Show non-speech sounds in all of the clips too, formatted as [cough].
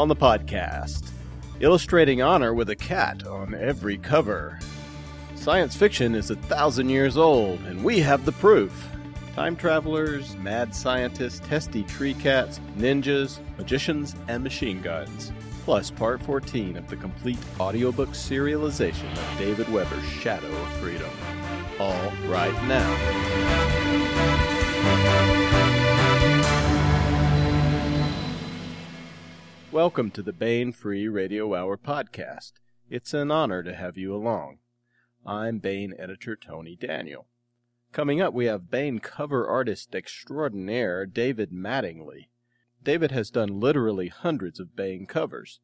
on the podcast, illustrating honor with a cat on every cover. Science fiction is a thousand years old, and we have the proof. Time travelers, mad scientists, testy tree cats, ninjas, magicians, and machine guns. Plus, part 14 of the complete audiobook serialization of David Weber's Shadow of Freedom. All right now. Welcome to the Baen Free Radio Hour podcast. It's an honor to have you along. I'm Baen editor Tony Daniel. Coming up, we have Baen cover artist extraordinaire David Mattingly. David has done literally hundreds of Baen covers.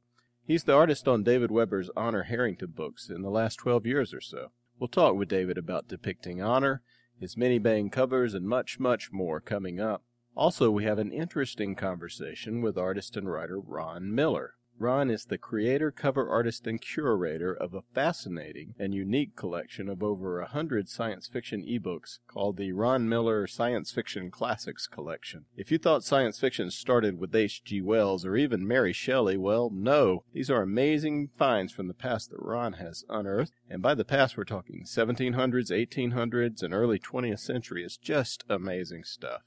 He's the artist on David Weber's Honor Harrington books in the last 12 years or so. We'll talk with David about depicting honor, his many Baen covers, and much, much more coming up. Also, we have an interesting conversation with artist and writer Ron Miller. Ron is the creator, cover artist, and curator of a fascinating and unique collection of over a hundred science fiction ebooks called the Ron Miller Science Fiction Classics Collection. If you thought science fiction started with H.G. Wells or even Mary Shelley, well, no. These are amazing finds from the past that Ron has unearthed. And by the past, we're talking 1700s, 1800s, and early 20th century. It's just amazing stuff.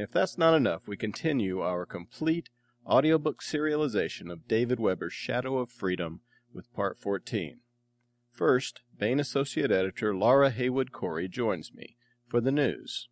If that's not enough, we continue our complete audiobook serialization of David Weber's Shadow of Freedom with Part 14. First, Baen Associate Editor Laura Haywood Cory joins me for the news.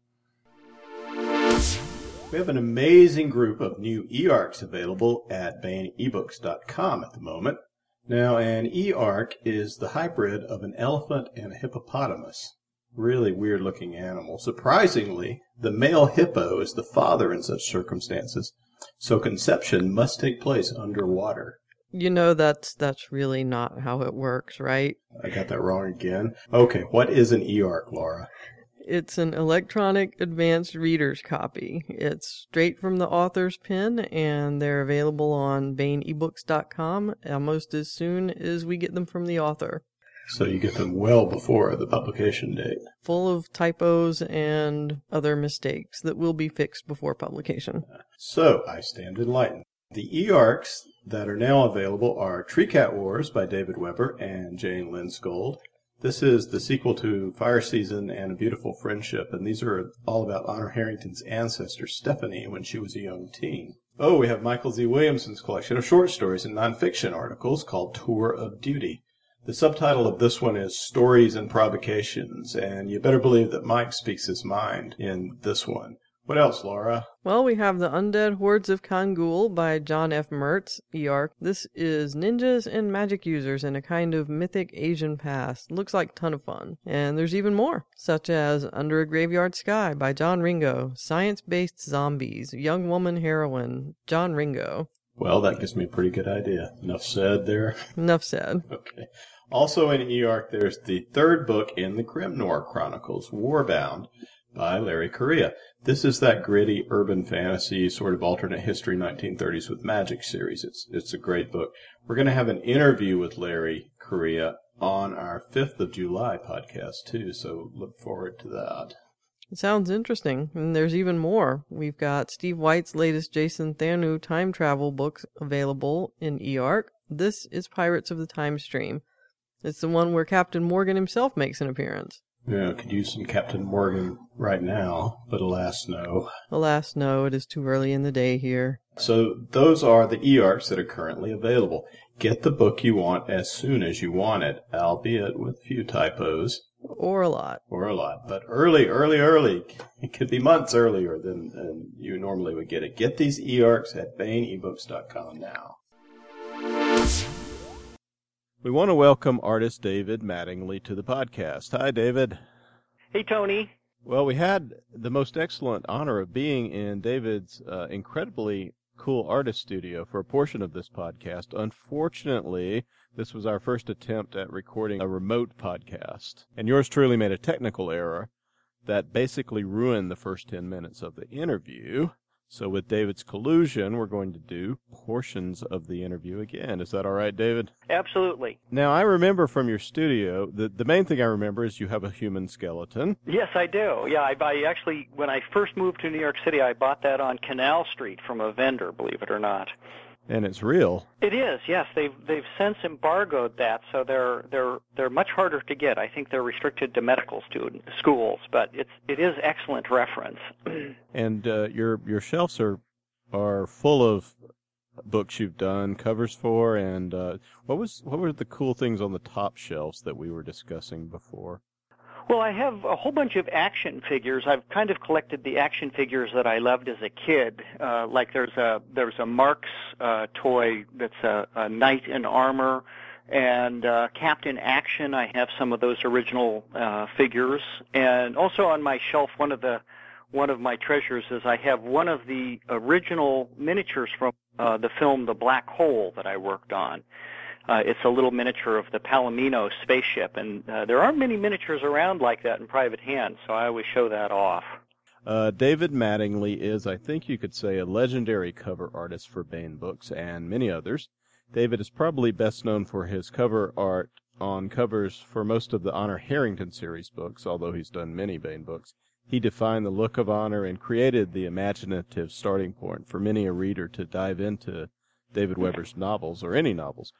We have an amazing group of new e-arcs available at BaenEbooks.com at the moment. Now, an e-arc is the hybrid of an elephant and a hippopotamus really weird looking animal. Surprisingly, the male hippo is the father in such circumstances, so conception must take place underwater. You know that's that's really not how it works, right? I got that wrong again. Okay, what is an eARC, Laura? It's an electronic advanced reader's copy. It's straight from the author's pen, and they're available on BaenEbooks.com almost as soon as we get them from the author. So you get them well before the publication date. Full of typos and other mistakes that will be fixed before publication. Uh, so I stand enlightened. The e-arcs that are now available are Treecat Wars by David Weber and Jane Lindskold. This is the sequel to Fire Season and A Beautiful Friendship, and these are all about Honor Harrington's ancestor, Stephanie, when she was a young teen. Oh, we have Michael Z. Williamson's collection of short stories and nonfiction articles called Tour of Duty. The subtitle of this one is Stories and Provocations, and you better believe that Mike speaks his mind in this one. What else, Laura? Well, we have The Undead Hordes of Kangul by Jon F. Merz, EARC. This is ninjas and magic users in a kind of mythic Asian past. Looks like a ton of fun. And there's even more, such as Under a Graveyard Sky by John Ringo, Science Based Zombies, Young Woman Heroine, John Ringo. Well, that gives me a pretty good idea. Enough said there. Enough said. [laughs] Okay. Also in EARC, there's the third book in the Grimnoir Chronicles, Warbound, by Larry Correia. This is that gritty urban fantasy sort of alternate history 1930s with magic series. It's it's a great book. We're going to have an interview with Larry Correia on our 5th of July podcast too, so look forward to that. It sounds interesting, and there's even more. We've got Steve White's latest Jason Thanou time travel books available in EARC. This is Pirates of the Time Stream. It's the one where Captain Morgan himself makes an appearance. Yeah, could use some Captain Morgan right now, but alas, no. Alas, no, it is too early in the day here. So those are the e-arcs that are currently available. Get the book you want as soon as you want it, albeit with a few typos. Or a lot. Or a lot. But early, early, early. It could be months earlier than, than you normally would get it. Get these e-arcs at BaenEbooks.com now. We want to welcome artist David Mattingly to the podcast. Hi, David. Hey, Tony. Well, we had the most excellent honor of being in David's uh, incredibly cool artist studio for a portion of this podcast. Unfortunately, this was our first attempt at recording a remote podcast, and yours truly made a technical error that basically ruined the first 10 minutes of the interview. So with David's collusion, we're going to do portions of the interview again. Is that all right, David? Absolutely. Now, I remember from your studio, the, the main thing I remember is you have a human skeleton. Yes, I do. Yeah, I, I actually, when I first moved to New York City, I bought that on Canal Street from a vendor, believe it or not. And it's real. It is, yes. They've they've since embargoed that, so they're they're they're much harder to get. I think they're restricted to medical student schools, but it's it is excellent reference. [clears throat] and uh, your your shelves are are full of books you've done covers for, and uh, what was what were the cool things on the top shelves that we were discussing before? Well, I have a whole bunch of action figures. I've kind of collected the action figures that I loved as a kid. Uh, like there's a there's a Marx uh, toy that's a, a knight in armor, and uh, Captain Action. I have some of those original uh, figures, and also on my shelf, one of the one of my treasures is I have one of the original miniatures from uh, the film The Black Hole that I worked on. Uh, it's a little miniature of the Palomino spaceship, and uh, there aren't many miniatures around like that in private hands, so I always show that off. Uh, David Mattingly is, I think you could say, a legendary cover artist for Baen Books and many others. David is probably best known for his cover art on covers for most of the Honor Harrington series books, although he's done many Baen books. He defined the look of honor and created the imaginative starting point for many a reader to dive into David Weber's novels or any novels.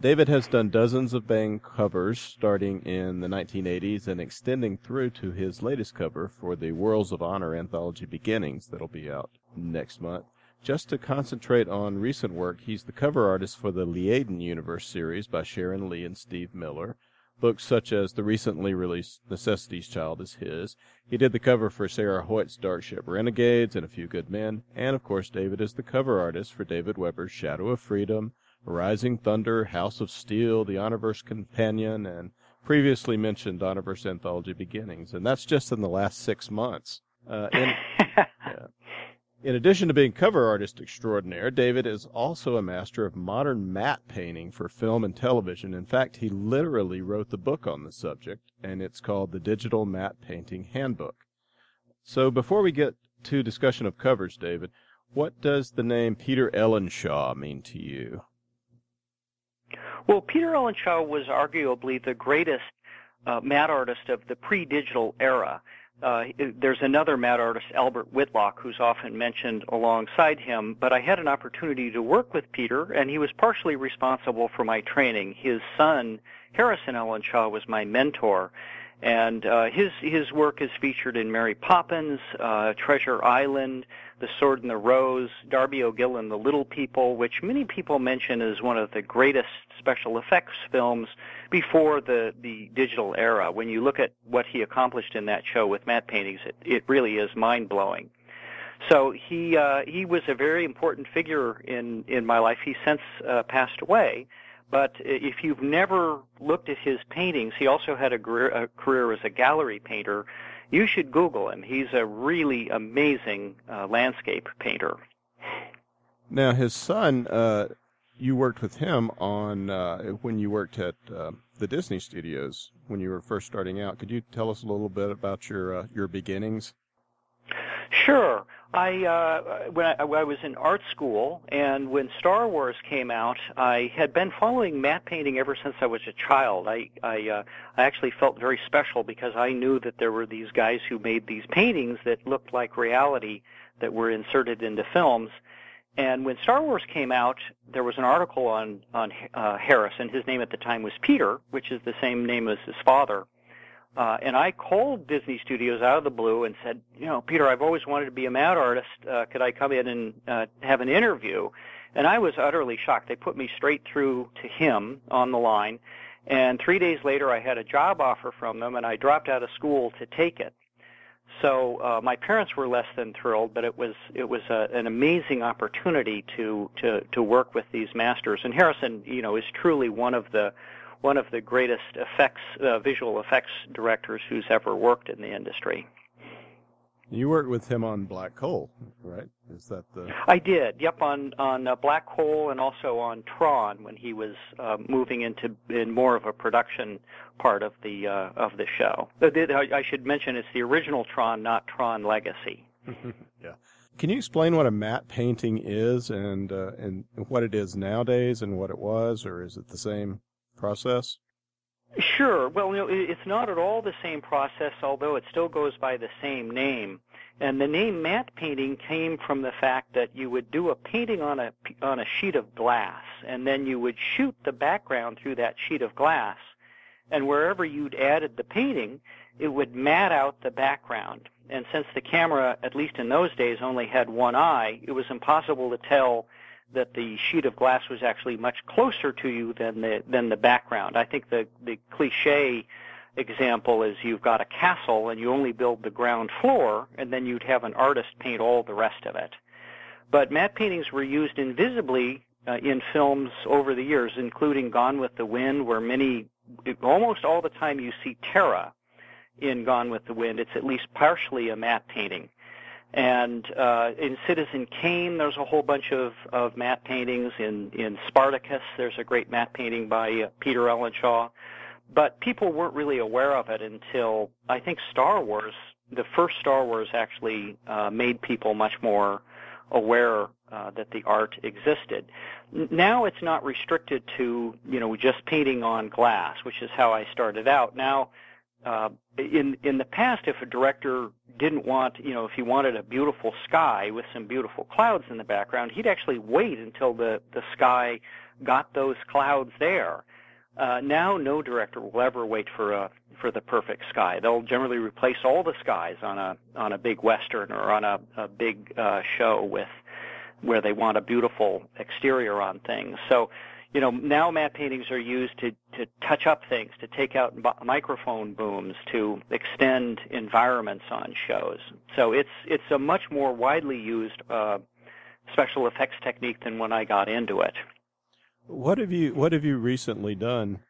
David has done dozens of Baen covers starting in the 1980s and extending through to his latest cover for the Worlds of Honor anthology Beginnings that'll be out next month. Just to concentrate on recent work, he's the cover artist for the Liaden Universe series by Sharon Lee and Steve Miller. Books such as the recently released Necessity's Child is his. He did the cover for Sarah Hoyt's Dark Ship Renegades and A Few Good Men. And of course, David is the cover artist for David Weber's Shadow of Freedom, Rising Thunder, House of Steel, The Honorverse Companion, and previously mentioned Honorverse Anthology Beginnings. And that's just in the last six months. Uh, in, [laughs] yeah. in addition to being cover artist extraordinaire, David is also a master of modern matte painting for film and television. In fact, he literally wrote the book on the subject, and it's called The Digital Matte Painting Handbook. So before we get to discussion of covers, David, what does the name Peter Ellenshaw mean to you? Well, Peter Ellenshaw was arguably the greatest uh, matte artist of the pre-digital era. Uh, there's another matte artist, Albert Whitlock, who's often mentioned alongside him, but I had an opportunity to work with Peter, and he was partially responsible for my training. His son, Harrison Ellenshaw, was my mentor, and uh, his his work is featured in Mary Poppins, uh, Treasure Island, The Sword and the Rose, Darby O'Gill and The Little People, which many people mention as one of the greatest special effects films before the the digital era. When you look at what he accomplished in that show with matte paintings, it, it really is mind blowing. So he uh, he was a very important figure in in my life. He since uh, passed away. But if you've never looked at his paintings, he also had a career, a career as a gallery painter. You should Google him. He's a really amazing uh, landscape painter. Now, his son, uh, you worked with him on uh, when you worked at uh, the Disney Studios when you were first starting out. Could you tell us a little bit about your uh, your beginnings? Sure. I uh, when I, I was in art school, and when Star Wars came out, I had been following matte painting ever since I was a child. I I, uh, I actually felt very special because I knew that there were these guys who made these paintings that looked like reality that were inserted into films. And when Star Wars came out, there was an article on on uh, Harrison. His name at the time was Peter, which is the same name as his father uh, and I called Disney Studios out of the blue and said, you know, Peter, I've always wanted to be a matte artist. Uh, could I come in and uh, have an interview? And I was utterly shocked. They put me straight through to him on the line. And three days later, I had a job offer from them, and I dropped out of school to take it. So uh, my parents were less than thrilled, but it was it was a, an amazing opportunity to to to work with these masters. And Harrison, you know, is truly one of the one of the greatest effects, uh, visual effects directors who's ever worked in the industry. You worked with him on Black Hole, right? Is that the? I did. Yep, on on uh, Black Hole and also on Tron when he was uh, moving into in more of a production part of the uh, of the show. I should mention it's the original Tron, not Tron Legacy. [laughs] yeah. Can you explain what a matte painting is and uh, and what it is nowadays and what it was, or is it the same? Process? Sure. Well, you know, it's not at all the same process, although it still goes by the same name. And the name matte painting came from the fact that you would do a painting on a on a sheet of glass, and then you would shoot the background through that sheet of glass, and wherever you'd added the painting, it would matte out the background. And since the camera, at least in those days, only had one eye, it was impossible to tell that the sheet of glass was actually much closer to you than the than the background. I think the the cliche example is you've got a castle and you only build the ground floor and then you'd have an artist paint all the rest of it. But matte paintings were used invisibly uh, in films over the years, including Gone with the Wind, where many, almost all the time you see Tara in Gone with the Wind, it's at least partially a matte painting. And uh, in Citizen Kane, there's a whole bunch of, of matte paintings. In, in Spartacus, there's a great matte painting by uh, Peter Ellenshaw but people weren't really aware of it until I think Star Wars, the first Star Wars, actually uh, made people much more aware uh, that the art existed. Now it's not restricted to you know just painting on glass, which is how I started out. Now, uh, in in the past, if a director didn't want you know if he wanted a beautiful sky with some beautiful clouds in the background, he'd actually wait until the the sky got those clouds there uh, now, no director will ever wait for a for the perfect sky. They'll generally replace all the skies on a on a big western or on a, a big uh, show with where they want a beautiful exterior on things. So, you know, now matte paintings are used to to touch up things, to take out microphone booms, to extend environments on shows. So it's it's a much more widely used uh, special effects technique than when I got into it. What have you What have you recently done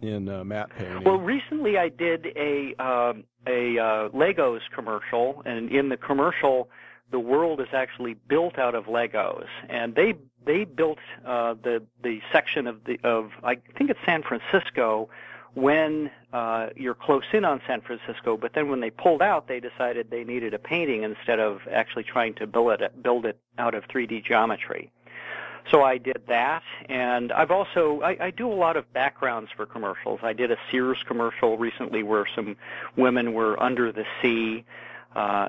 in uh, matte painting? Well, recently I did a um, a uh, Legos commercial, and in the commercial, the world is actually built out of Legos, and they they built uh, the the section of the of I think it's San Francisco when uh, you're close in on San Francisco, but then when they pulled out, they decided they needed a painting instead of actually trying to build it build it out of 3D geometry. So I did that, and I've also I, I do a lot of backgrounds for commercials. I did a Sears commercial recently where some women were under the sea. Uh,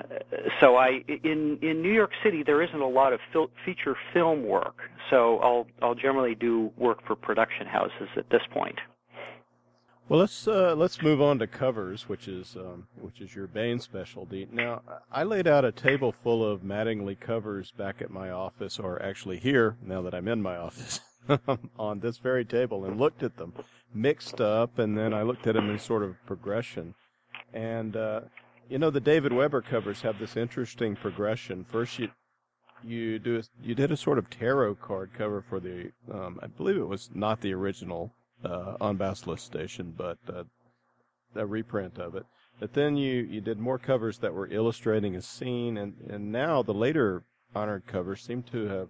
so I in in New York City there isn't a lot of fil- feature film work. So I'll I'll generally do work for production houses at this point. Well, let's uh, let's move on to covers, which is um, which is your Baen specialty. Now, I laid out a table full of Mattingly covers back at my office, or actually here, now that I'm in my office, [laughs] on this very table, and looked at them, mixed up, and then I looked at them in sort of progression. And uh, you know, the David Weber covers have this interesting progression. First, you you do a, you did a sort of tarot card cover for the um, I believe it was not the original uh, on Basilisk Station, but uh, a reprint of it. But then you, you did more covers that were illustrating a scene, and, and now the later honored covers seem to have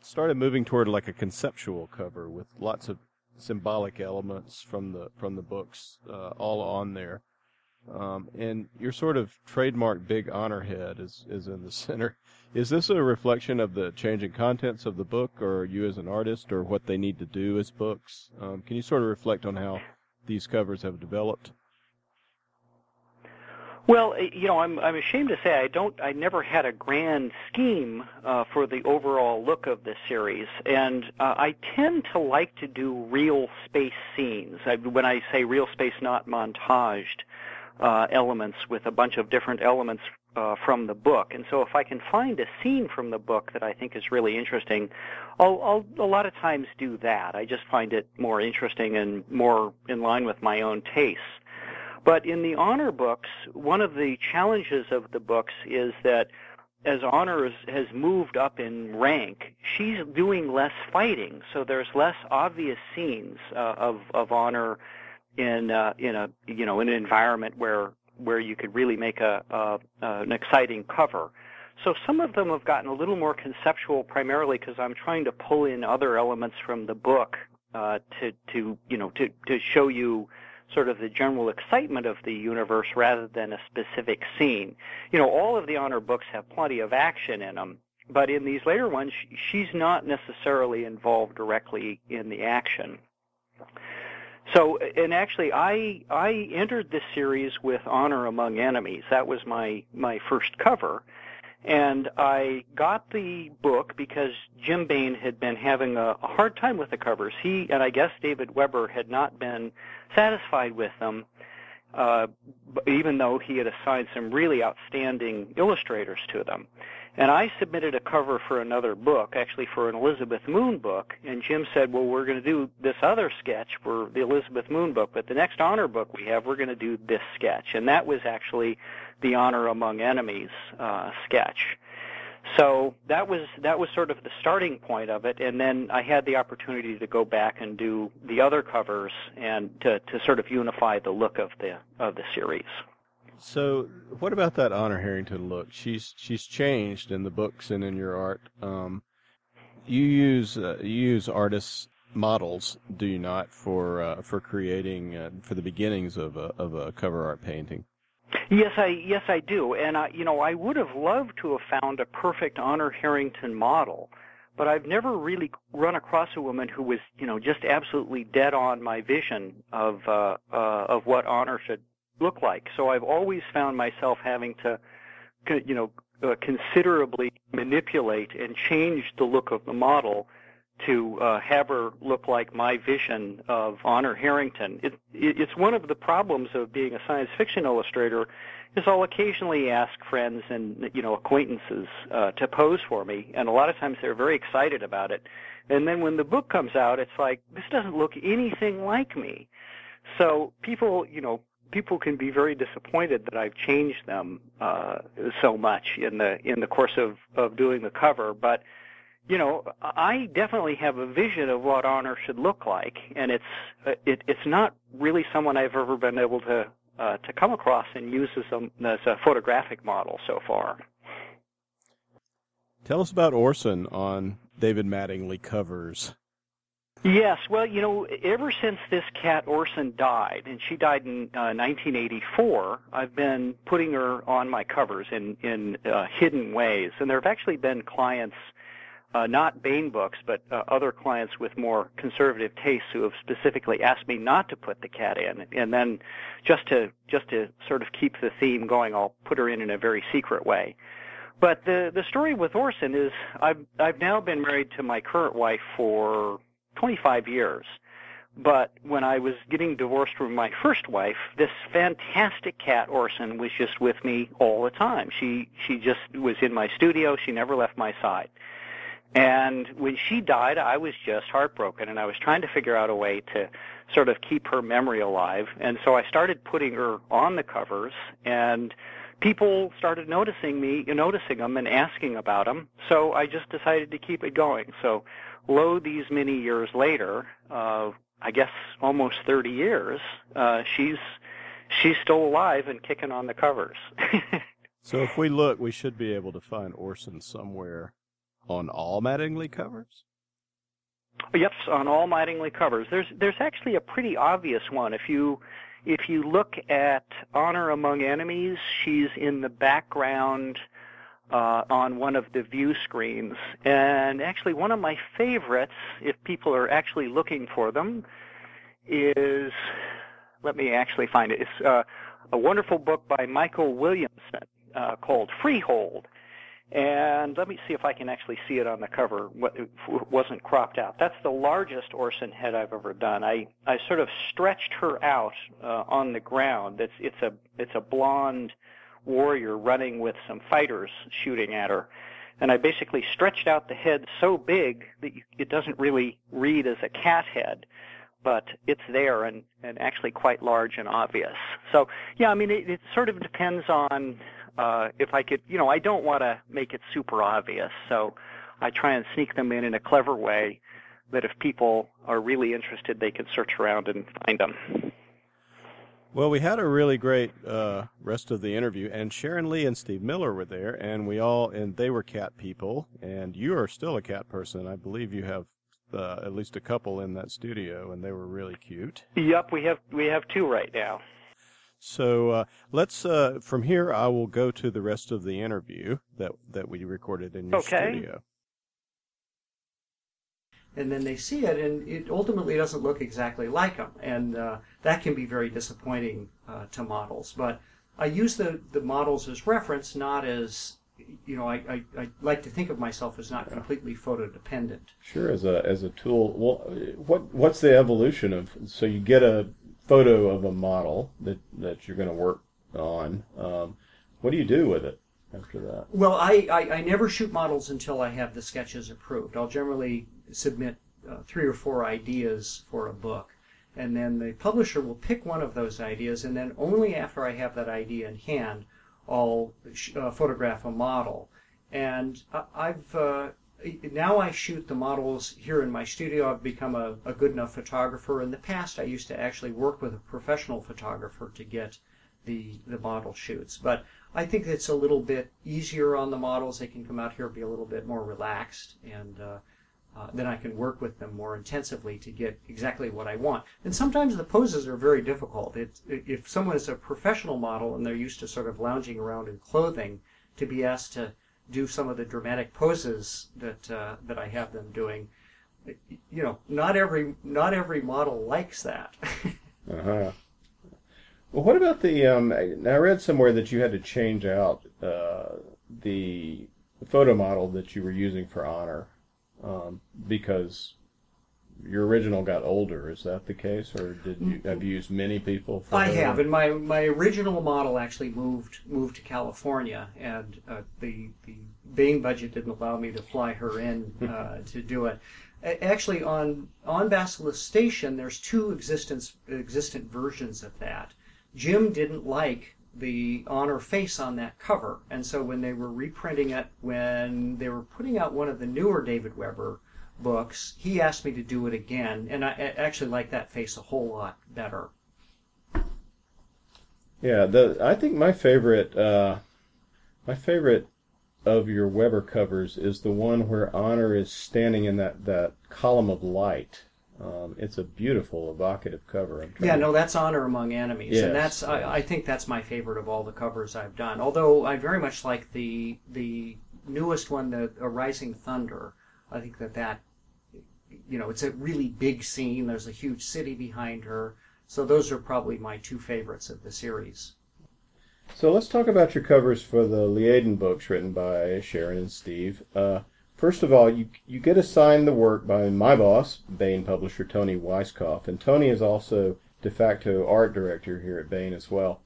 started moving toward like a conceptual cover with lots of symbolic elements from the from the books uh, all on there. Um, and your sort of trademark big honor head is, is in the [laughs] center. Is this a reflection of the changing contents of the book, or you as an artist, or what they need to do as books? Um, can you sort of reflect on how these covers have developed? Well, you know, I'm I'm ashamed to say I don't I never had a grand scheme uh, for the overall look of the series, and uh, I tend to like to do real space scenes. I, when I say real space, not montaged uh, elements with a bunch of different elements uh, from the book. And so if I can find a scene from the book that I think is really interesting, I'll, I'll a lot of times do that. I just find it more interesting and more in line with my own tastes. But in the honor books, one of the challenges of the books is that as honor has moved up in rank, she's doing less fighting, so there's less obvious scenes uh, of of honor in uh, in a you know in an environment where where you could really make a, a an exciting cover. So some of them have gotten a little more conceptual, primarily because I'm trying to pull in other elements from the book uh, to to you know to to show you sort of the general excitement of the universe rather than a specific scene. You know, all of the honor books have plenty of action in them, but in these later ones, she's not necessarily involved directly in the action. So, and actually, I I entered this series with Honor Among Enemies. That was my my first cover, and I got the book because Jim Baen had been having a, a hard time with the covers. He and I guess David Weber had not been satisfied with them, uh, even though he had assigned some really outstanding illustrators to them. And I submitted a cover for another book, actually for an Elizabeth Moon book, and Jim said, well, we're going to do this other sketch for the Elizabeth Moon book, but the next honor book we have, we're going to do this sketch. And that was actually the Honor Among Enemies uh, sketch. So that was that was sort of the starting point of it, and then I had the opportunity to go back and do the other covers and to, to sort of unify the look of the of the series. So, what about that Honor Harrington look? She's she's changed in the books and in your art. Um, you use uh, you use artists models, do you not, for uh, for creating uh, for the beginnings of a of a cover art painting? Yes, I yes I do, and I, you know I would have loved to have found a perfect Honor Harrington model, but I've never really run across a woman who was you know just absolutely dead on my vision of uh, uh, of what Honor should look like. So I've always found myself having to, you know, uh, considerably manipulate and change the look of the model to uh, have her look like my vision of Honor Harrington. It, it, it's one of the problems of being a science fiction illustrator is I'll occasionally ask friends and you know acquaintances uh, to pose for me, and a lot of times they're very excited about it. And then when the book comes out, it's like this doesn't look anything like me. So people, you know, people can be very disappointed that I've changed them uh, so much in the in the course of of doing the cover. But you know, I definitely have a vision of what honor should look like, and it's it, it's not really someone I've ever been able to uh, to come across and use as a, as a photographic model so far. Tell us about Orson on David Mattingly covers. Yes, well, you know, ever since this cat Orson died, and she died in uh, 1984, I've been putting her on my covers in in uh, hidden ways, and there have actually been clients, uh, not Baen books, but uh, other clients with more conservative tastes who have specifically asked me not to put the cat in, and then just to just to sort of keep the theme going, I'll put her in in a very secret way. But the the story with Orson is I've I've now been married to my current wife for 25 years. But when I was getting divorced from my first wife, this fantastic cat Orson was just with me all the time. She she just was in my studio. She never left my side. And when she died, I was just heartbroken, and I was trying to figure out a way to sort of keep her memory alive. And so I started putting her on the covers, and people started noticing me, noticing them, and asking about them. So I just decided to keep it going. So lo, these many years later, uh, I guess almost 30 years, uh, she's she's still alive and kicking on the covers. [laughs] so if we look, we should be able to find Orson somewhere on all Mattingly covers. Yep, on all Mattingly covers. There's there's actually a pretty obvious one. If you if you look at Honor Among Enemies, she's in the background uh, on one of the view screens. And actually, one of my favorites, if people are actually looking for them, is let me actually find it. It's uh, a wonderful book by Michael Williamson uh, called Freehold. And let me see if I can actually see it on the cover. It wasn't cropped out. That's the largest Orson head I've ever done. I, I sort of stretched her out uh, on the ground. It's it's a it's a blonde warrior running with some fighters shooting at her. And I basically stretched out the head so big that you, it doesn't really read as a cat head, but it's there and, and actually quite large and obvious. So, yeah, I mean, it, it sort of depends on uh, if I could, you know, I don't want to make it super obvious, so I try and sneak them in in a clever way that if people are really interested, they can search around and find them. Well, we had a really great uh, rest of the interview, and Sharon Lee and Steve Miller were there, and we all and they were cat people, and you are still a cat person. I believe you have uh, at least a couple in that studio, and they were really cute. Yep, we have we have two right now. So uh, let's uh, from here. I will go to the rest of the interview that that we recorded in your okay. studio. and then they see it, and it ultimately doesn't look exactly like them, and uh, that can be very disappointing uh, to models. But I use the, the models as reference, not as you know, I, I, I like to think of myself as not completely photo dependent. Sure, as a as a tool. Well, what what's the evolution of? So you get a photo of a model that that you're going to work on. Um, what do you do with it after that? Well, I, I, I never shoot models until I have the sketches approved. I'll generally submit uh, three or four ideas for a book, and then the publisher will pick one of those ideas, and then only after I have that idea in hand I'll uh, photograph a model. And I've uh, now I shoot the models here in my studio. I've become a, a, good enough photographer. In the past, I used to actually work with a professional photographer to get the the model shoots. But I think it's a little bit easier on the models. They can come out here be a little bit more relaxed and. Uh, uh, then I can work with them more intensively to get exactly what I want. And sometimes the poses are very difficult. It, if someone is a professional model and they're used to sort of lounging around in clothing, to be asked to do some of the dramatic poses that uh, that I have them doing, you know, not every not every model likes that. [laughs] uh huh. Well, what about the? Um, I read somewhere that you had to change out uh, the photo model that you were using for honor um, because your original got older. Is that the case, or did you have you used many people? I have, and my my original model actually moved moved to California, and uh, the the Baen budget didn't allow me to fly her in [laughs] uh, to do it. Actually, on on Basilisk Station, there's two existence existent versions of that. Jim didn't like the honor face on that cover. And so when they were reprinting it, when they were putting out one of the newer David Weber books, he asked me to do it again, and I actually like that face a whole lot better. Yeah, the I think my favorite uh, my favorite of your Weber covers is the one where Honor is standing in that, that column of light um, it's a beautiful, evocative cover. Yeah, no, that's Honor Among Enemies, yes, and that's yes. I, I, think that's my favorite of all the covers I've done. Although I very much like the the newest one, the Rising Thunder. I think that that you know it's a really big scene. There's a huge city behind her, so those are probably my two favorites of the series. So let's talk about your covers for the Liaden books written by Sharon and Steve. Uh, First of all, you you get assigned the work by my boss, Baen publisher Toni Weisskopf, and Toni is also de facto art director here at Baen as well.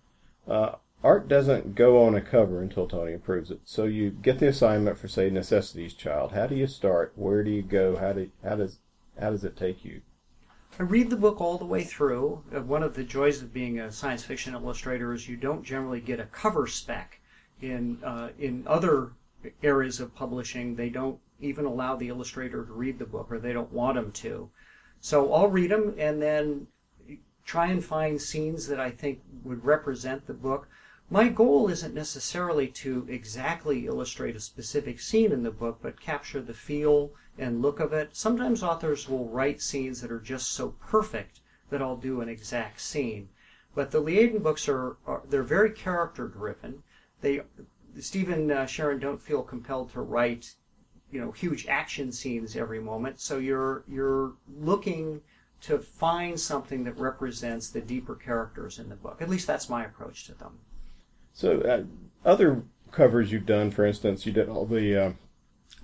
Uh, art doesn't go on a cover until Toni approves it. So you get the assignment for say Necessity's Child. How do you start? Where do you go? How do how does how does it take you? I read the book all the way through. Uh, one of the joys of being a science fiction illustrator is you don't generally get a cover spec. In uh, in other areas of publishing, they don't even allow the illustrator to read the book or they don't want them to. So I'll read them and then try and find scenes that I think would represent the book. My goal isn't necessarily to exactly illustrate a specific scene in the book, but capture the feel and look of it. Sometimes authors will write scenes that are just so perfect that I'll do an exact scene. But the Liaden books are, are they're very character driven. They Stephen uh, Sharon don't feel compelled to write you know huge action scenes every moment. So you're you're looking to find something that represents the deeper characters in the book. At least that's my approach to them. So uh, other covers you've done, for instance, you did all the uh,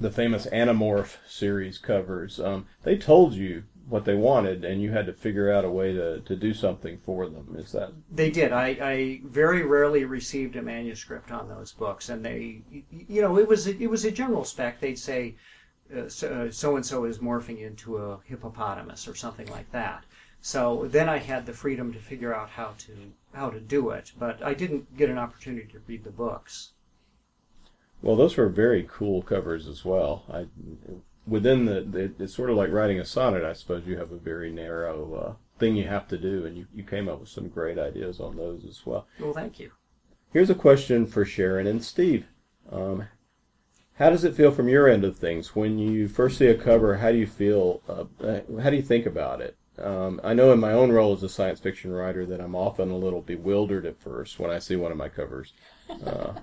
the famous Animorph series covers. Um, they told you what they wanted, and you had to figure out a way to, to do something for them. Is that? They did. I, I very rarely received a manuscript on those books, and they, you know, it was a, it was a general spec. They'd say, uh, so and so is morphing into a hippopotamus or something like that. So then I had the freedom to figure out how to how to do it, but I didn't get an opportunity to read the books. Well, those were very cool covers as well. I within the, the, it's sort of like writing a sonnet. I suppose you have a very narrow uh, thing you have to do, and you, you came up with some great ideas on those as well. Well, thank you. Here's a question for Sharon and Steve. Um, how does it feel from your end of things when you first see a cover? How do you feel? Uh, how do you think about it? Um, I know in my own role as a science fiction writer that I'm often a little bewildered at first when I see one of my covers. Uh,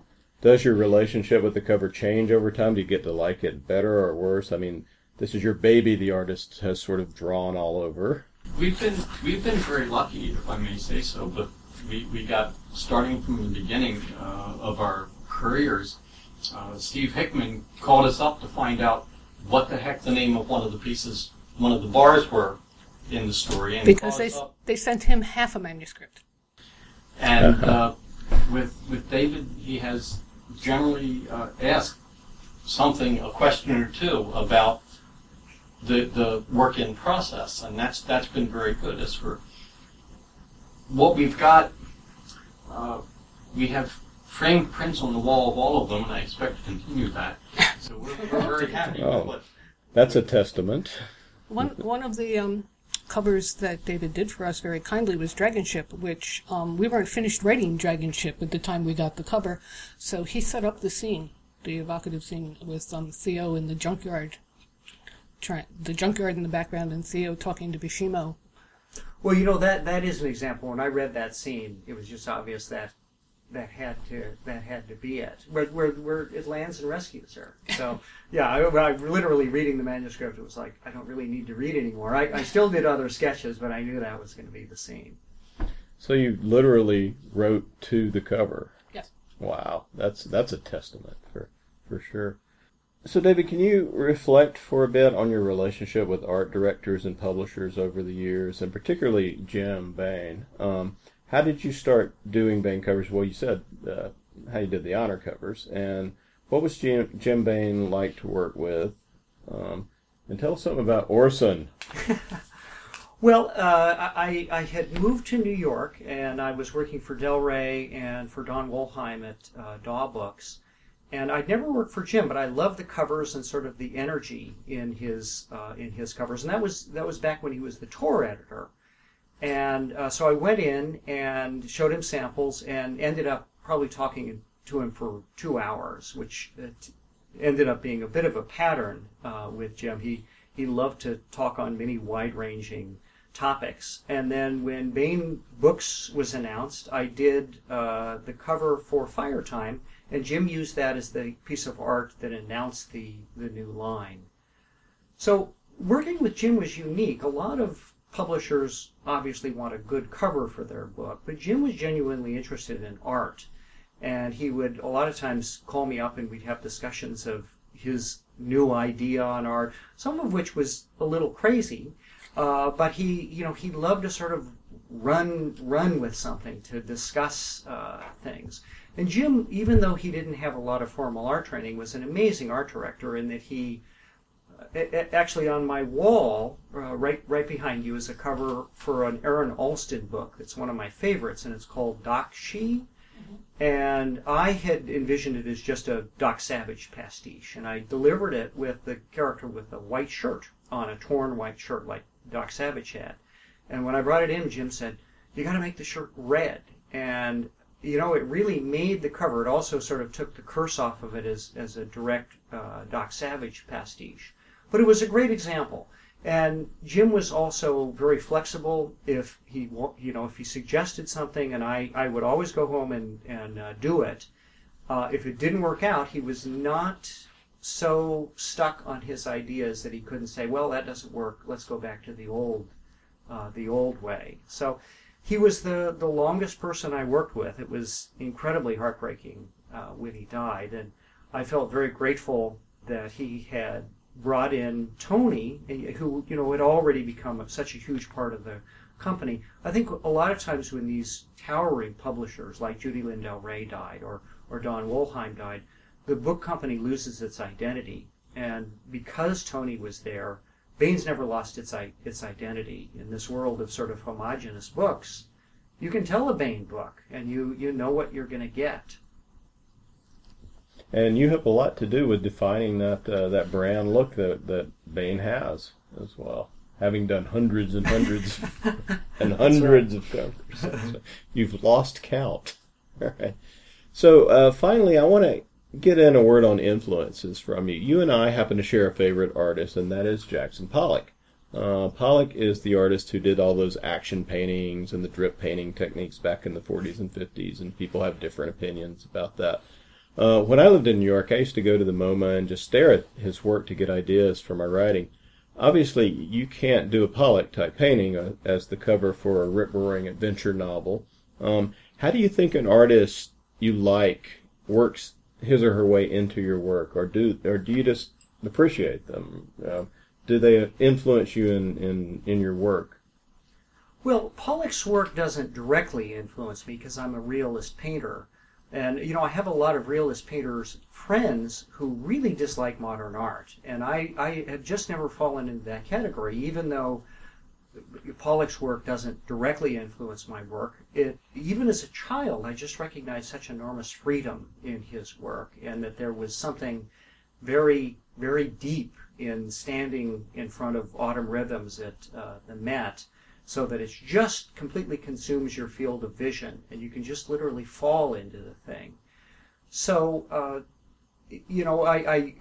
does your relationship with the cover change over time? Do you get to like it better or worse? I mean, this is your baby. The artist has sort of drawn all over. We've been we've been very lucky, if I may say so. But we, we got starting from the beginning uh, of our careers. Uh, Steve Hickman called us up to find out what the heck the name of one of the pieces, one of the bars were in the story, and Because they, they sent him half a manuscript. And [laughs] uh, with with David, he has generally uh, asked something, a question or two about the the work in process, and that's that's been very good. As for what we've got, uh, we have framed prints on the wall of all of them, and I expect to continue that. So we're, we're very happy [laughs] Oh. with That's a testament. One one of the um, covers that David did for us very kindly was Dragon Ship, which um, we weren't finished writing Dragon Ship at the time we got the cover, so he set up the scene, the evocative scene with um, Theo in the junkyard, try, the junkyard in the background, and Theo talking to Bechimo. Well, you know that that is an example. When I read that scene, it was just obvious that that had to that had to be it. Where where, where it lands and rescues her. So [laughs] yeah, I, I literally reading the manuscript. It was like I don't really need to read anymore. I, I still did other sketches, but I knew that was going to be the scene. So you literally wrote to the cover. Yes. Wow, that's that's a testament for for sure. So David, can you reflect for a bit on your relationship with art directors and publishers over the years, and particularly Jim Baen? Um, how did you start doing Baen covers? Well, you said uh, how you did the honor covers, and what was Jim, Jim Baen like to work with? Um, and tell us something about Orson. [laughs] Well, uh, I, I had moved to New York and I was working for Del Rey and for Don Wollheim at uh, DAW Books. And I'd never worked for Jim, but I loved the covers and sort of the energy in his uh, in his covers. And that was that was back when he was the Tor editor. And uh, so I went in and showed him samples and ended up probably talking to him for two hours, which uh, ended up being a bit of a pattern uh, with Jim. He he loved to talk on many wide-ranging topics. And then when Baen Books was announced, I did uh, the cover for Fire Time, and Jim used that as the piece of art that announced the the new line. So working with Jim was unique. A lot of publishers obviously want a good cover for their book, but Jim was genuinely interested in art. And he would a lot of times call me up and we'd have discussions of his new idea on art, some of which was a little crazy. Uh, but he, you know, he loved to sort of run run with something to discuss uh, things. And Jim, even though he didn't have a lot of formal art training, was an amazing art director in that he actually on my wall uh, right right behind you is a cover for an Aaron Allston book that's one of my favorites and it's called Doc Sidhe and I had envisioned it as just a Doc Savage pastiche and I delivered it with the character with a white shirt on a torn white shirt like Doc Savage had and when I brought it in Jim said you got to make the shirt red and you know, it really made the cover. It also sort of took the curse off of it as, as a direct uh, Doc Savage pastiche. But it was a great example. And Jim was also very flexible. If he, you know, if he suggested something, and I, I would always go home and and uh, do it. Uh, if it didn't work out, he was not so stuck on his ideas that he couldn't say, "Well, that doesn't work. Let's go back to the old, uh, the old way." So he was the the longest person I worked with. It was incredibly heartbreaking uh, when he died, and I felt very grateful that he had brought in Toni, eh, who you know had already become such a huge part of the company. I think a lot of times when these towering publishers like Judy-Lynn del Rey died or or Don Wollheim died, the book company loses its identity, and because Toni was there. Baen's never lost its its identity in this world of sort of homogenous books. You can tell a Baen book, and you you know what you're going to get. And you have a lot to do with defining that uh, that brand look that that Baen has as well. Having done hundreds and hundreds [laughs] and hundreds of covers, So you've lost count. [laughs] All right. So uh, finally, I want to get in a word on influences from you. You and I happen to share a favorite artist, and that is Jackson Pollock. Uh, Pollock is the artist who did all those action paintings and the drip painting techniques back in the 40s and 50s, and people have different opinions about that. Uh, when I lived in New York, I used to go to the MoMA and just stare at his work to get ideas for my writing. Obviously, you can't do a Pollock type painting uh, as the cover for a rip roaring adventure novel. Um, how do you think an artist you like works his or her way into your work, or do or do you just appreciate them? Uh, do they influence you in, in, in your work? Well, Pollock's work doesn't directly influence me because I'm a realist painter. And, you know, I have a lot of realist painters friends who really dislike modern art. And I, I have just never fallen into that category, even though Pollock's work doesn't directly influence my work. It, even as a child, I just recognized such enormous freedom in his work and that there was something very, very deep in standing in front of Autumn Rhythms at uh, the Met so that it just completely consumes your field of vision and you can just literally fall into the thing. So, uh, you know, I, I,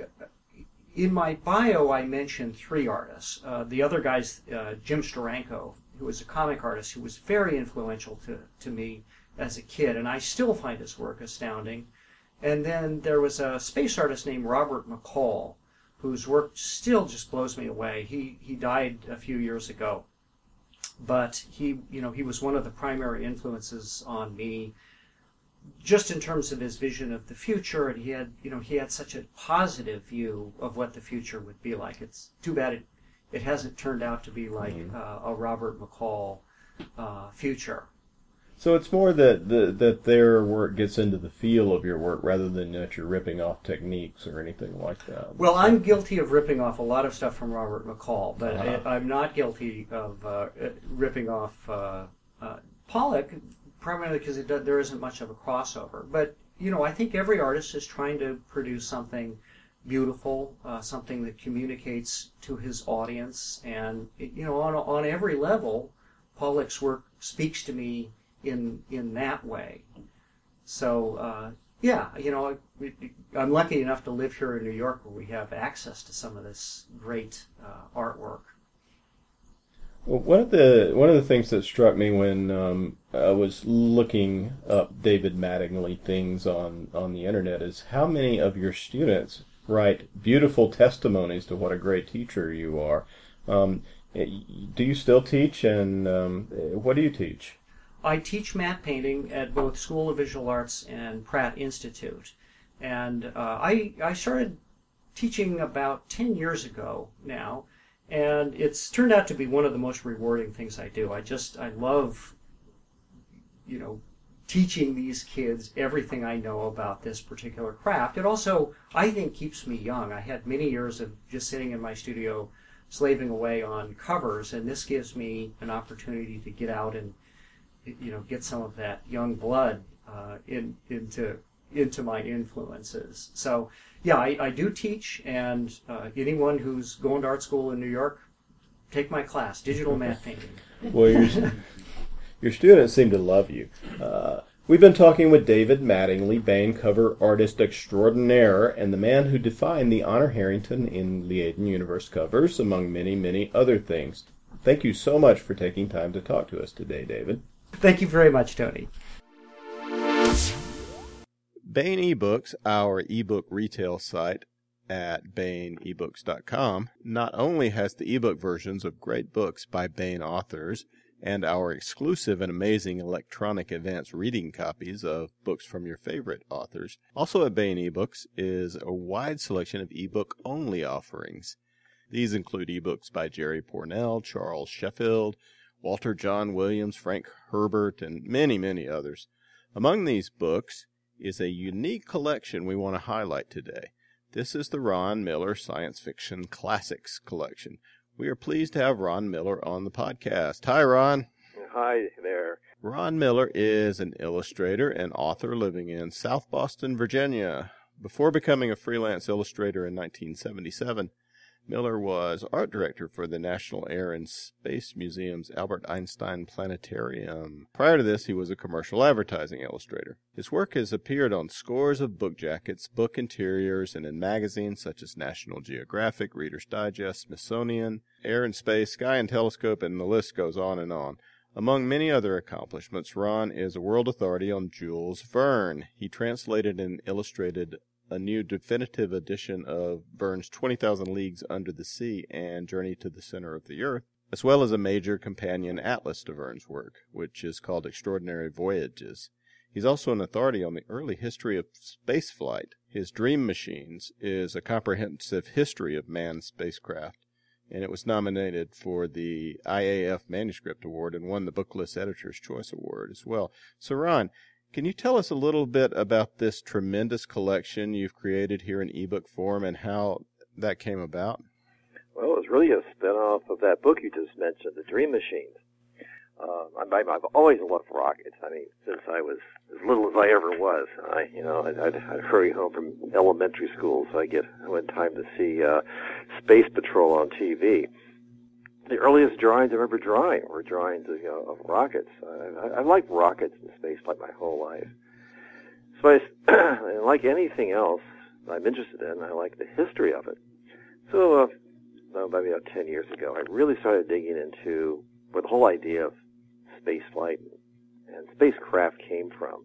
in my bio I mentioned three artists. Uh, the other guy's uh, Jim Steranko, who was a comic artist who was very influential to, to me as a kid, and I still find his work astounding. And then there was a space artist named Robert McCall, whose work still just blows me away. He he died a few years ago, but he you know he was one of the primary influences on me just in terms of his vision of the future and he had you know he had such a positive view of what the future would be like it's too bad it it hasn't turned out to be like mm-hmm. uh, a robert mccall uh, future so it's more that the, that their work gets into the feel of your work rather than that you're ripping off techniques or anything like that. Well, I'm guilty of ripping off a lot of stuff from Robert McCall, but uh-huh. I, am not guilty of uh, ripping off uh, uh, Pollock, primarily because there isn't much of a crossover. But you know, I think every artist is trying to produce something beautiful, uh, something that communicates to his audience, and you know, on on every level, Pollock's work speaks to me in in that way. So uh, yeah, you know, I'm lucky enough to live here in New York where we have access to some of this great uh, artwork. Well, one of the one of the things that struck me when um, I was looking up David Mattingly things on on the internet is how many of your students write beautiful testimonies to what a great teacher you are. Um, do you still teach, and um, what do you teach? I teach matte painting at both School of Visual Arts and Pratt Institute. And uh, I, I started teaching about 10 years ago now, and it's turned out to be one of the most rewarding things I do. I just, I love, you know, teaching these kids everything I know about this particular craft. It also, I think, keeps me young. I had many years of just sitting in my studio slaving away on covers, and this gives me an opportunity to get out and you know get some of that young blood uh, in into into my influences. So yeah, I, I do teach, and uh, anyone who's going to art school in New York, take my class, digital matte [laughs] painting. Well, your your students seem to love you. Uh, we've been talking with David Mattingly, Baen cover artist extraordinaire, and the man who defined the Honor Harrington in Liaden Universe covers, among many, many other things. Thank you so much for taking time to talk to us today, David. Thank you very much, Toni. Baen eBooks, our ebook retail site at baenebooks.com, not only has the ebook versions of great books by Baen authors and our exclusive and amazing electronic advanced reading copies of books from your favorite authors, also at Baen eBooks is a wide selection of ebook only offerings. These include ebooks by Jerry Pournelle, Charles Sheffield, Walter John Williams, Frank Herbert, and many, many others. Among these books is a unique collection we want to highlight today. This is the Ron Miller Science Fiction Classics Collection. We are pleased to have Ron Miller on the podcast. Hi, Ron. Hi there. Ron Miller is an illustrator and author living in South Boston, Virginia. Before becoming a freelance illustrator in 1977, Miller was art director for the National Air and Space Museum's Albert Einstein Planetarium. Prior to this, he was a commercial advertising illustrator. His work has appeared on scores of book jackets, book interiors, and in magazines such as National Geographic, Reader's Digest, Smithsonian, Air and Space, Sky and Telescope, and the list goes on and on. Among many other accomplishments, Ron is a world authority on Jules Verne. He translated and illustrated a new definitive edition of Verne's 20,000 Leagues Under the Sea and Journey to the Center of the Earth, as well as a major companion atlas to Verne's work, which is called Extraordinary Voyages. He's also an authority on the early history of spaceflight. His Dream Machines is a comprehensive history of manned spacecraft, and it was nominated for the IAF Manuscript Award and won the Booklist Editor's Choice Award as well. So, Ron, can you tell us a little bit about this tremendous collection you've created here in ebook form and how that came about? Well, it was really a spin-off of that book you just mentioned, The Dream Machines. Uh, I, I've always loved rockets. I mean, since I was as little as I ever was, I, you know, I'd, I'd, I'd hurry home from elementary school so I get in time to see uh, Space Patrol on TV the earliest drawings I remember drawing were drawings of, you know, of rockets. I, I, liked rockets and spaceflight my whole life. So I, [clears throat] like anything else I'm interested in, I like the history of it. So uh, about about 10 years ago, I really started digging into where the whole idea of spaceflight and spacecraft came from.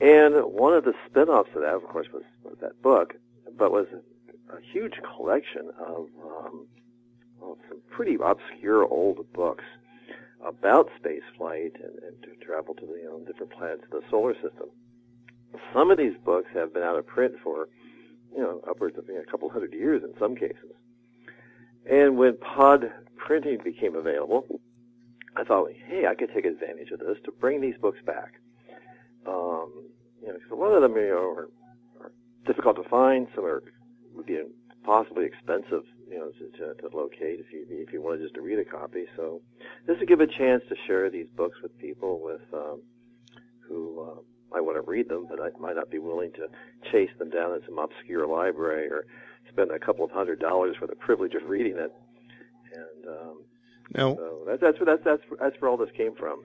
And one of the spin-offs of that, of course, was, was that book, but was a, a huge collection of um, well, some pretty obscure old books about space flight and, and to travel to the you know, different planets of the solar system. Some of these books have been out of print for, you know, upwards of you know, a couple hundred years in some cases. And when pod printing became available, I thought, hey, I could take advantage of this to bring these books back. Um, you know, so a lot of them you know, are, are difficult to find. Some are would be possibly expensive you know, to, to, to locate if you if you wanted just to read a copy. So this would give a chance to share these books with people with um, who uh, might want to read them, but I might not be willing to chase them down in some obscure library or spend a couple of hundred dollars for the privilege of reading it. And um, now, so that's that's where that's that's that's where all this came from.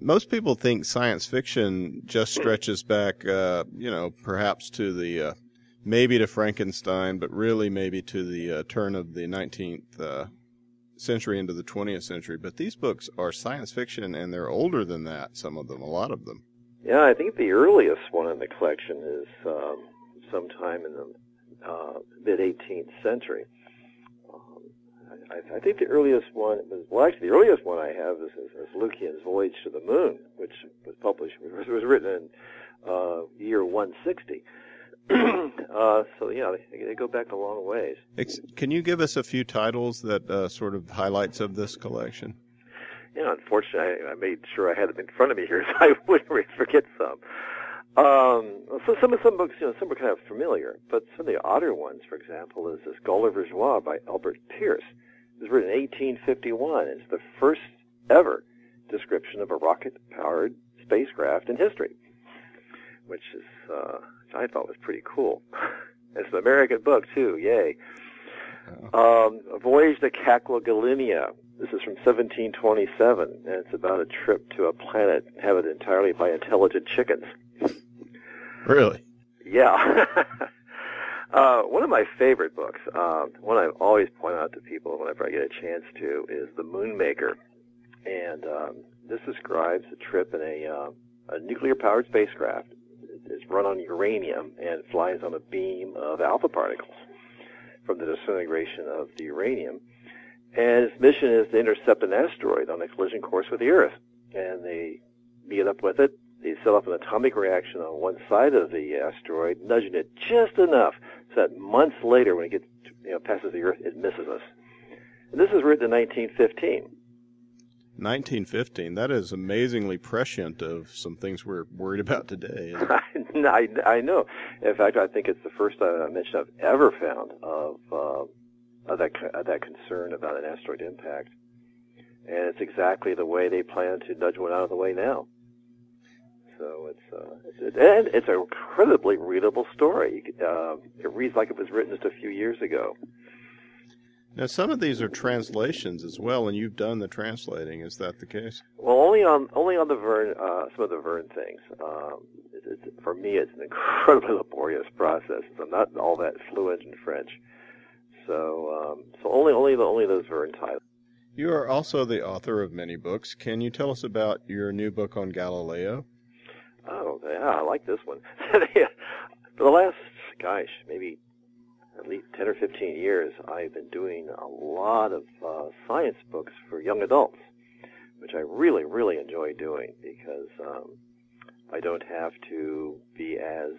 Most people think science fiction just stretches back, uh, you know, perhaps to the uh, maybe to Frankenstein, but really maybe to the uh, turn of the 19th uh, century into the 20th century. But these books are science fiction, and they're older than that. Some of them, a lot of them. Yeah, I think the earliest one in the collection is um, sometime in the uh, mid 18th century. Um, I, I, think the earliest one was well, actually, the earliest one I have is, is, is Voyage to the Moon, which was published was, was written in uh, year 160. [clears throat] uh, so yeah, they, they, go back a long ways. Can you give us a few titles that uh, sort of highlights of this collection? Yeah, unfortunately, I, I, made sure I had them in front of me here, [laughs] so I wouldn't forget some. Um, so some of some books, you know, some are kind of familiar, but some of the odder ones, for example, is this Gulliver's Joy by Elbert Perce. It was written in 1851. It's the first ever description of a rocket-powered spacecraft in history, which is uh, I thought was pretty cool. [laughs] it's an American book too. Yay! Oh. Um, a Voyage to Cacklogallinia. This is from 1727, and it's about a trip to a planet inhabited entirely by intelligent chickens. Really? Yeah. [laughs] uh, one of my favorite books, um, one I always point out to people whenever I get a chance to, is The Moonmaker. And um, this describes a trip in a, uh, a nuclear-powered spacecraft is run on uranium and flies on a beam of alpha particles from the disintegration of the uranium. And its mission is to intercept an asteroid on a collision course with the Earth. And they meet up with it. They set off an atomic reaction on one side of the asteroid, nudging it just enough so that months later, when it gets you know, passes the Earth, it misses us. And this was written in 1915. 1915. That is amazingly prescient of some things we're worried about today. [laughs] I, I know. In fact, I think it's the first uh, mention I've ever found of, uh, of that of that concern about an asteroid impact, and it's exactly the way they plan to nudge one out of the way now. So it's, uh, it's and it's an incredibly readable story. Uh, it reads like it was written just a few years ago. Now, some of these are translations as well, and you've done the translating. Is that the case? Well, only on only on the Verne, uh, some of the Verne things. Um, for me, it's an [laughs] incredibly laborious process. I'm not all that fluent in French, so um, so only only the only those Verne titles. You are also the author of many books. Can you tell us about your new book on Galileo? Oh, yeah, I like this one. [laughs] For the last, gosh, maybe at least 10 or 15 years, I've been doing a lot of uh, science books for young adults, which I really, really enjoy doing because um, I don't have to be as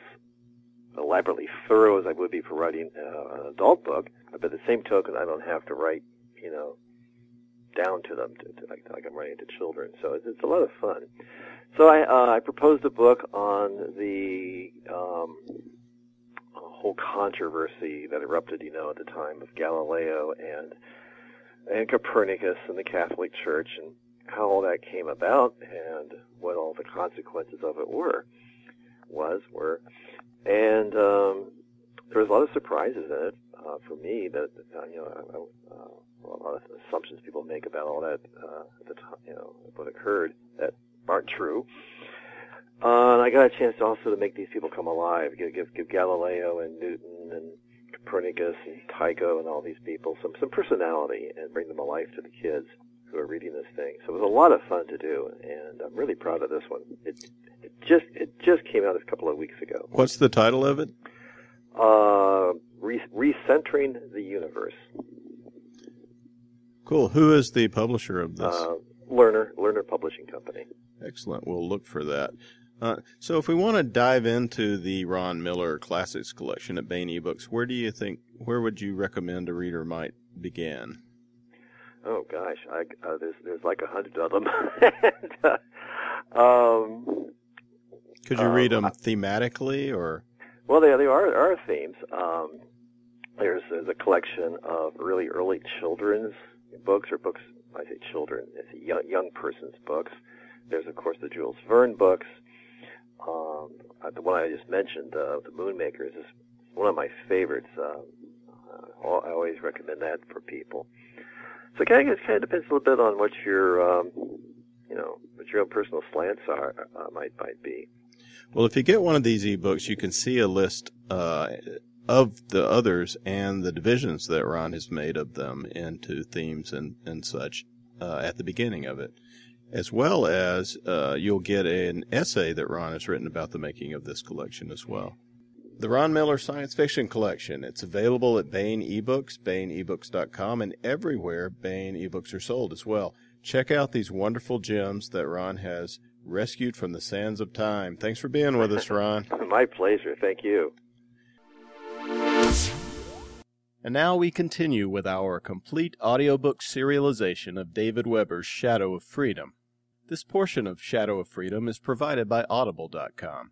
elaborately thorough as I would be for writing uh, an adult book. But the same token, I don't have to write, you know, down to them to, to, like, like I'm writing to children. So it's, it's a lot of fun. So I, uh, I proposed a book on the um, whole controversy that erupted, you know, at the time of Galileo and and Copernicus and the Catholic Church and how all that came about and what all the consequences of it were was were and um, there was a lot of surprises in it uh, for me that uh, you know uh, a lot of assumptions people make about all that uh, at the time you know what occurred that aren't true. Uh, and I got a chance also to make these people come alive, give, give, give Galileo and Newton and Copernicus and Tycho and all these people some some personality and bring them alive to the kids who are reading this thing. So it was a lot of fun to do, and I'm really proud of this one. It, it just it just came out a couple of weeks ago. What's the title of it? Uh, re- recentering the universe. Cool. Who is the publisher of this? Uh, Lerner Lerner Publishing Company. Excellent. We'll look for that. Uh, so, if we want to dive into the Ron Miller Classics collection at Baen eBooks, where do you think, where would you recommend a reader might begin? Oh gosh, I, uh, there's there's like a hundred of them. and, [laughs] uh, um, Could you read them thematically, or? Well, they they are are themes. Um, there's there's a collection of really early children's books or books. I say children, it's young young person's books. There's of course the Jules Verne books. Um, uh, the one I just mentioned, uh, the Moonmakers, is one of my favorites. Um, uh, I always recommend that for people. So it kind of, it kind of depends a little bit on what your, um, you know, what your own personal slants are uh, might might be. Well, if you get one of these ebooks, you can see a list uh, of the others and the divisions that Ron has made of them into themes and and such uh, at the beginning of it, as well as uh, you'll get an essay that Ron has written about the making of this collection as well. The Ron Miller Science Fiction Collection. It's available at Baen eBooks, baenebooks.com, and everywhere Baen eBooks are sold as well. Check out these wonderful gems that Ron has rescued from the sands of time. Thanks for being with us, Ron. [laughs] My pleasure. Thank you. And now we continue with our complete audiobook serialization of David Weber's Shadow of Freedom. This portion of Shadow of Freedom is provided by Audible.com.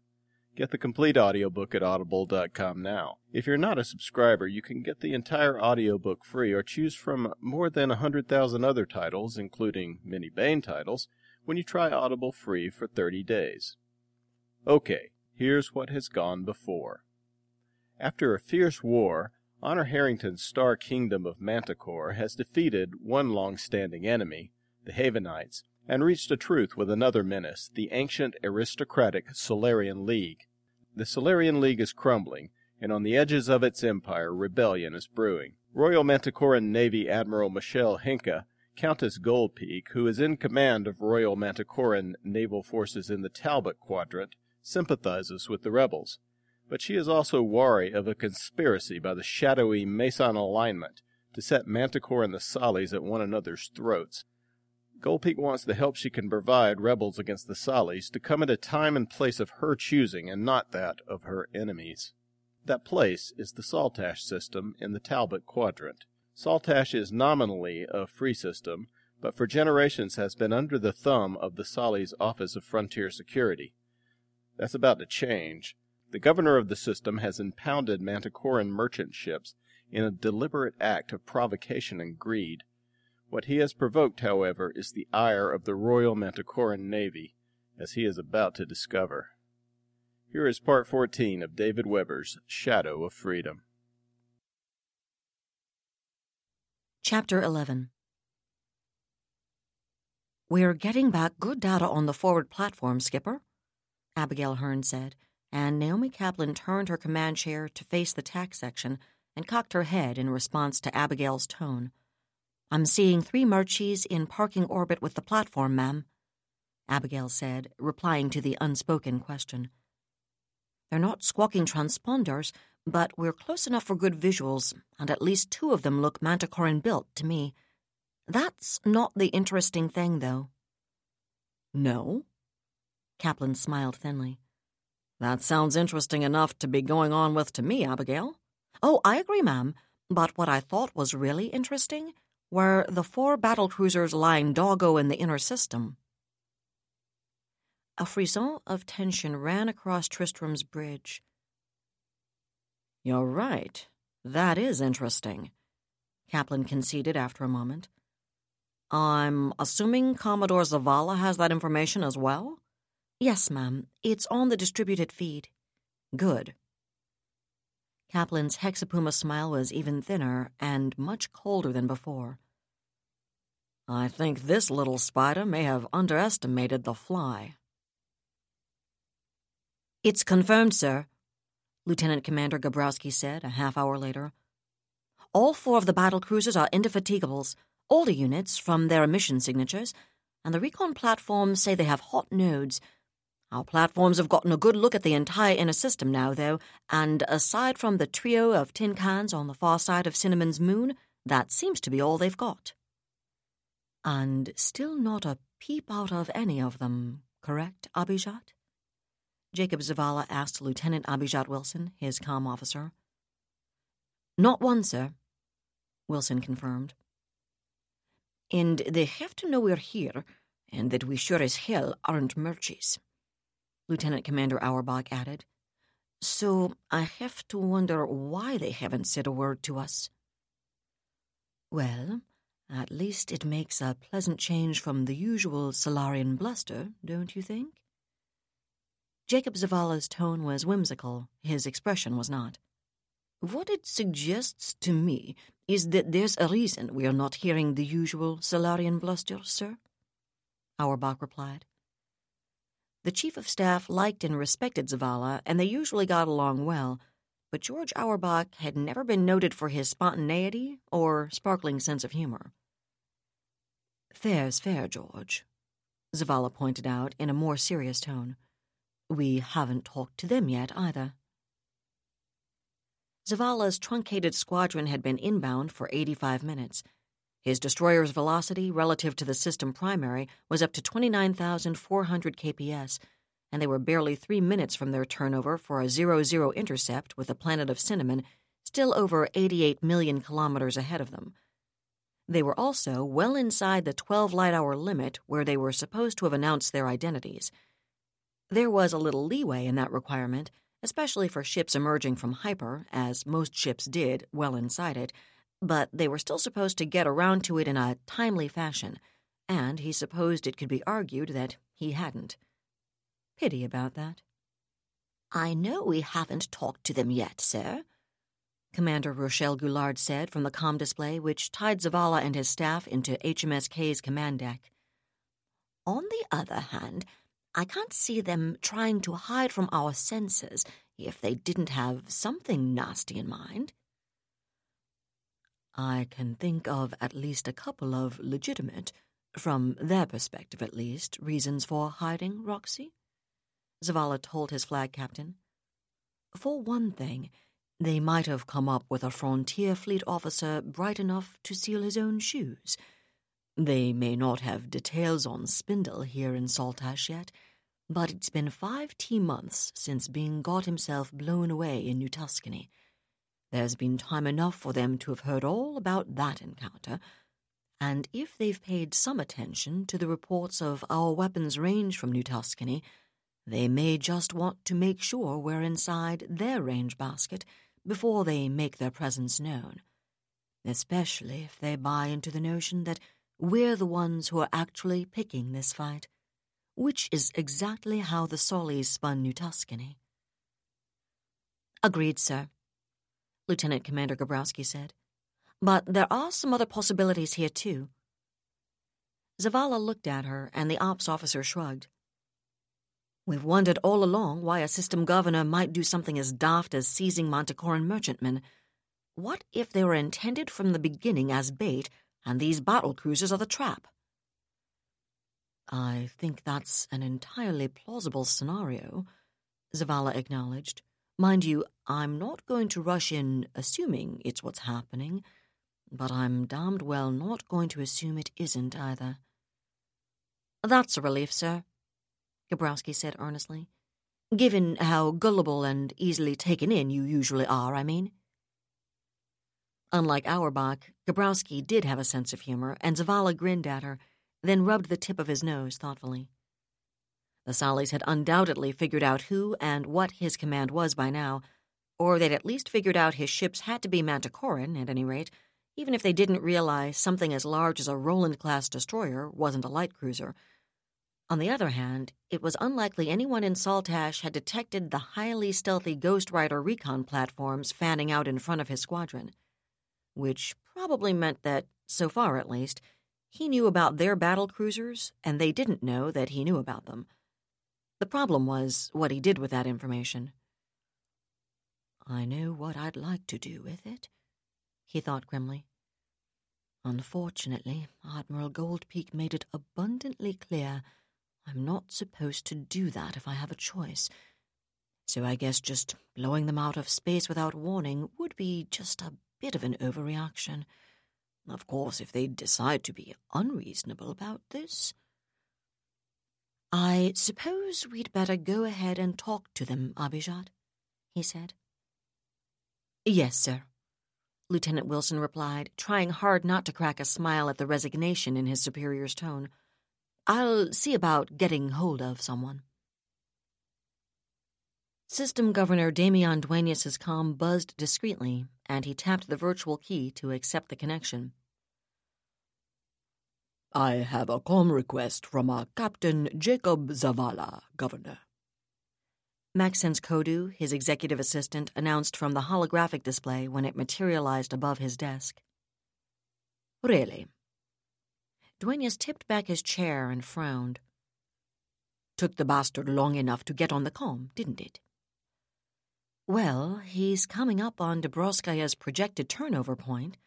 Get the complete audiobook at audible.com now. If you're not a subscriber, you can get the entire audiobook free or choose from more than 100,000 other titles, including many Baen titles, when you try Audible free for 30 days. Okay, here's what has gone before. After a fierce war, Honor Harrington's star kingdom of Manticore has defeated one long-standing enemy, the Havenites, and reached a truce with another menace, the ancient aristocratic Solarian League. The Solarian League is crumbling, and on the edges of its empire, rebellion is brewing. Royal Manticoran Navy Admiral Michelle Henke, Countess Goldpeak, who is in command of Royal Manticoran naval forces in the Talbot Quadrant, sympathizes with the rebels. But she is also wary of a conspiracy by the shadowy Mesan alignment to set Manticore and the Sollies at one another's throats. Goldpeak wants the help she can provide rebels against the Sollies to come at a time and place of her choosing and not that of her enemies. That place is the Saltash system in the Talbot Quadrant. Saltash is nominally a free system, but for generations has been under the thumb of the Solly's Office of Frontier Security. That's about to change. The governor of the system has impounded Manticoran merchant ships in a deliberate act of provocation and greed. What he has provoked, however, is the ire of the Royal Manticoran Navy, as he is about to discover. Here is part 14 of David Weber's Shadow of Freedom. Chapter 11 We're getting back good data on the forward platform, Skipper, Abigail Hearn said, and Naomi Kaplan turned her command chair to face the tack section and cocked her head in response to Abigail's tone. I'm seeing three merchies in parking orbit with the platform, ma'am, Abigail said, replying to the unspoken question. They're not squawking transponders, but we're close enough for good visuals, and at least two of them look Manticoran built to me. That's not the interesting thing, though. No? Kaplan smiled thinly. That sounds interesting enough to be going on with to me, Abigail. Oh, I agree, ma'am, but what I thought was really interesting were the four battle cruisers lying doggo in the inner system. A frisson of tension ran across Tristram's bridge. You're right. That is interesting, Kaplan conceded after a moment. I'm assuming Commodore Zavala has that information as well? Yes, ma'am. It's on the distributed feed. Good. Kaplan's hexapuma smile was even thinner and much colder than before. I think this little spider may have underestimated the fly. It's confirmed, sir, Lieutenant Commander Gabrowski said a half hour later. All four of the battle cruisers are indefatigables, older units from their emission signatures, and the recon platforms say they have hot nodes. Our platforms have gotten a good look at the entire inner system now, though, and aside from the trio of tin cans on the far side of Cinnamon's moon, that seems to be all they've got. And still not a peep out of any of them, correct, Abijat? Jacob Zavala asked Lieutenant Abijat Wilson, his com officer. Not one, sir, Wilson confirmed. And they have to know we're here, and that we sure as hell aren't merchies, Lieutenant Commander Auerbach added. So I have to wonder why they haven't said a word to us. Well, at least it makes a pleasant change from the usual Solarian bluster, don't you think? Jacob Zavala's tone was whimsical, his expression was not. What it suggests to me is that there's a reason we are not hearing the usual Solarian bluster, sir, Auerbach replied. The chief of staff liked and respected Zavala, and they usually got along well, but George Auerbach had never been noted for his spontaneity or sparkling sense of humor. Fair's fair, George, Zavala pointed out in a more serious tone. We haven't talked to them yet, either. Zavala's truncated squadron had been inbound for 85 minutes. His destroyer's velocity relative to the system primary was up to 29,400 kps, and they were barely three minutes from their turnover for a 0 0 intercept with the planet of Cinnamon still over 88 million kilometers ahead of them. They were also well inside the 12 light hour limit where they were supposed to have announced their identities. There was a little leeway in that requirement, especially for ships emerging from hyper, as most ships did well inside it, but they were still supposed to get around to it in a timely fashion, and he supposed it could be argued that he hadn't. Pity about that. I know we haven't talked to them yet, sir, Commander Rochelle Goulard said from the com display which tied Zavala and his staff into HMSK's command deck. On the other hand, I can't see them trying to hide from our senses if they didn't have something nasty in mind. I can think of at least a couple of legitimate, from their perspective at least, reasons for hiding, Roxy, Zavala told his flag captain. For one thing, they might have come up with a frontier fleet officer bright enough to seal his own shoes they may not have details on Spindle here in Saltash yet, but it's been five T months since Byng got himself blown away in New Tuscany. There's been time enough for them to have heard all about that encounter, and if they've paid some attention to the reports of our weapons range from New Tuscany, they may just want to make sure we're inside their range basket before they make their presence known. Especially if they buy into the notion that we're the ones who are actually picking this fight, which is exactly how the Sollies spun New Tuscany. Agreed, sir, Lieutenant Commander Gabrowski said. But there are some other possibilities here, too. Zavala looked at her, and the ops officer shrugged. We've wondered all along why a system governor might do something as daft as seizing Manticoran merchantmen. What if they were intended from the beginning as bait and these battle cruisers are the trap. I think that's an entirely plausible scenario, Zavala acknowledged. Mind you, I'm not going to rush in assuming it's what's happening, but I'm damned well not going to assume it isn't either. That's a relief, sir, Gabrowski said earnestly. Given how gullible and easily taken in you usually are, I mean. Unlike Auerbach, Gabrowski did have a sense of humor, and Zavala grinned at her, then rubbed the tip of his nose thoughtfully. The Sollies had undoubtedly figured out who and what his command was by now, or they'd at least figured out his ships had to be Manticoran, at any rate, even if they didn't realize something as large as a Roland class destroyer wasn't a light cruiser. On the other hand, it was unlikely anyone in Saltash had detected the highly stealthy Ghost Rider recon platforms fanning out in front of his squadron, which probably meant that, so far at least, he knew about their battle cruisers, and they didn't know that he knew about them. The problem was what he did with that information. I know what I'd like to do with it, he thought grimly. Unfortunately, Admiral Goldpeak made it abundantly clear I'm not supposed to do that if I have a choice. So I guess just blowing them out of space without warning would be just a bit of an overreaction. Of course, if they decide to be unreasonable about this. I suppose we'd better go ahead and talk to them, Abijad, he said. Yes, sir, Lieutenant Wilson replied, trying hard not to crack a smile at the resignation in his superior's tone. I'll see about getting hold of someone. System Governor Damian Duenas' com buzzed discreetly, and he tapped the virtual key to accept the connection. I have a com request from our Captain Jacob Zavala, Governor. Maxence Kodu, his executive assistant, announced from the holographic display when it materialized above his desk. Really? Duenas tipped back his chair and frowned. Took the bastard long enough to get on the com, didn't it? Well, he's coming up on Dobrovskaya's projected turnover point,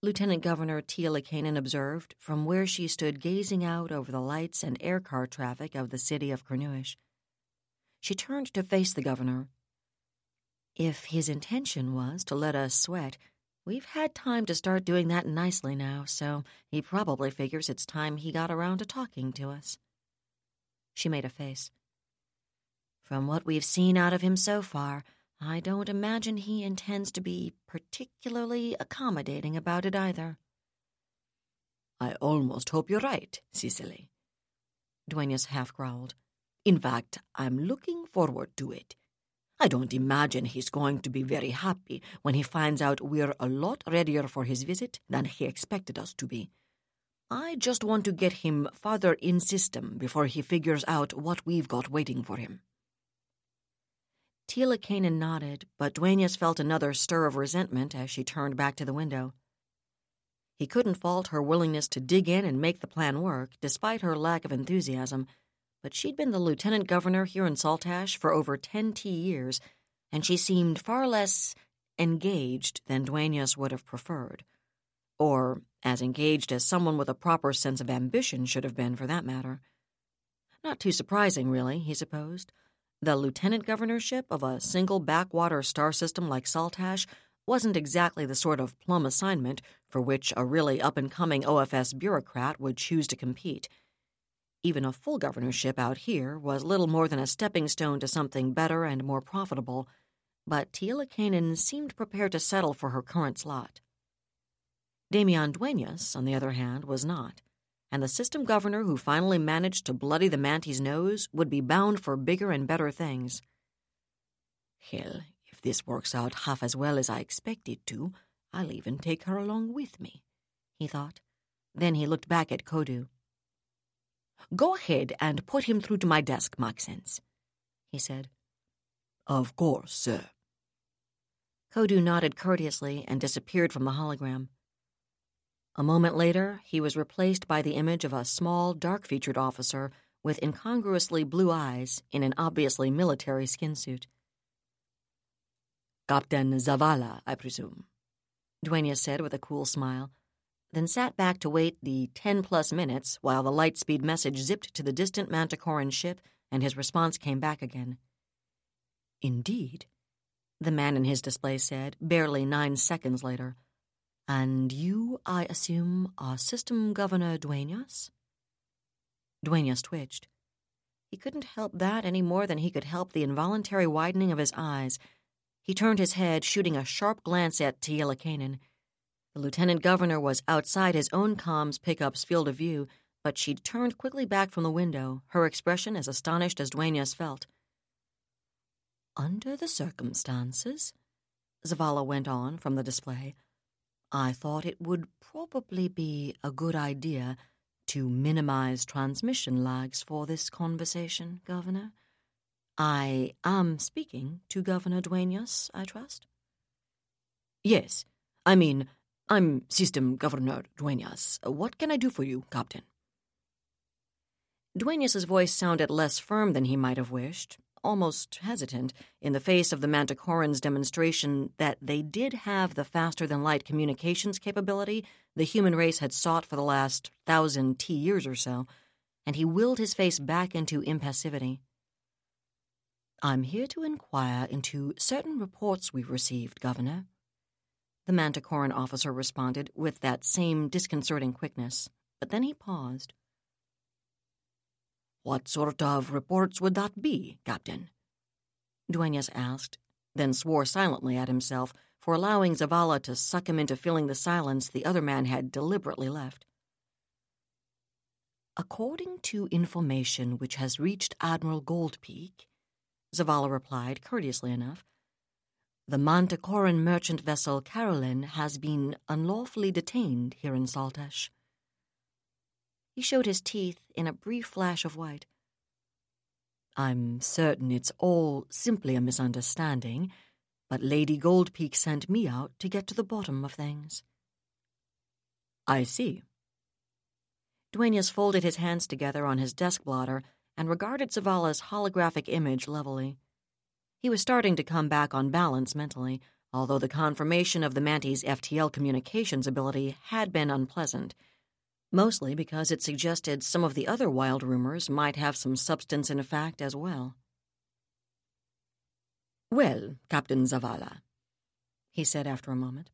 Lieutenant Governor Tia Lakanen observed from where she stood gazing out over the lights and aircar traffic of the city of Cornuish. She turned to face the governor. If his intention was to let us sweat, we've had time to start doing that nicely now, so he probably figures it's time he got around to talking to us. She made a face. From what we've seen out of him so far, I don't imagine he intends to be particularly accommodating about it either. I almost hope you're right, Cicely. Duenas half growled. In fact, I'm looking forward to it. I don't imagine he's going to be very happy when he finds out we're a lot readier for his visit than he expected us to be. I just want to get him farther in system before he figures out what we've got waiting for him. Tia Lakanen nodded, but Duenas felt another stir of resentment as she turned back to the window. He couldn't fault her willingness to dig in and make the plan work, despite her lack of enthusiasm, but she'd been the lieutenant governor here in Saltash for over ten T years, and she seemed far less engaged than Duenas would have preferred. Or as engaged as someone with a proper sense of ambition should have been, for that matter. Not too surprising, really, he supposed. The lieutenant governorship of a single backwater star system like Saltash wasn't exactly the sort of plum assignment for which a really up and coming OFS bureaucrat would choose to compete. Even a full governorship out here was little more than a stepping stone to something better and more profitable, but Tia Lakanen seemed prepared to settle for her current slot. Damian Duenas, on the other hand, was not, and the system governor who finally managed to bloody the Manty's nose would be bound for bigger and better things. Hell, if this works out half as well as I expect it to, I'll even take her along with me, he thought. Then he looked back at Kodu. Go ahead and put him through to my desk, Maxence, he said. Of course, sir. Kodu nodded courteously and disappeared from the hologram. A moment later, he was replaced by the image of a small, dark featured officer with incongruously blue eyes in an obviously military skin suit. Captain Zavala, I presume, Duenas said with a cool smile. then sat back to wait the 10 plus minutes while the lightspeed message zipped to the distant Manticoran ship and his response came back again. Indeed, the man in his display said, barely nine seconds later. And you, I assume, are System Governor Duenas? Duenas twitched. He couldn't help that any more than he could help the involuntary widening of his eyes. He turned his head, shooting a sharp glance at Tia Lakanen. The lieutenant governor was outside his own comms pickup's field of view, but she'd turned quickly back from the window, her expression as astonished as Duenas felt. Under the circumstances, Zavala went on from the display, I thought it would probably be a good idea to minimize transmission lags for this conversation, Governor. I am speaking to Governor Duenas, I trust? Yes. I mean, I'm System Governor Duenas. What can I do for you, Captain? Duenas's voice sounded less firm than he might have wished, almost hesitant, in the face of the Manticoran's demonstration that they did have the faster than light communications capability the human race had sought for the last thousand T years or so, and he willed his face back into impassivity. I'm here to inquire into certain reports we've received, Governor, the Manticoran officer responded with that same disconcerting quickness, but then he paused. What sort of reports would that be, Captain? Duenas asked, then swore silently at himself for allowing Zavala to suck him into filling the silence the other man had deliberately left. According to information which has reached Admiral Goldpeak, Zavala replied courteously enough, the Manticoran merchant vessel Carolyn has been unlawfully detained here in Saltash. He showed his teeth in a brief flash of white. I'm certain it's all simply a misunderstanding, but Lady Goldpeak sent me out to get to the bottom of things. I see. Duenas folded his hands together on his desk blotter and regarded Zavala's holographic image levelly. He was starting to come back on balance mentally, although the confirmation of the Manties' FTL communications ability had been unpleasant, mostly because it suggested some of the other wild rumors might have some substance in fact as well. Well, Captain Zavala, he said after a moment,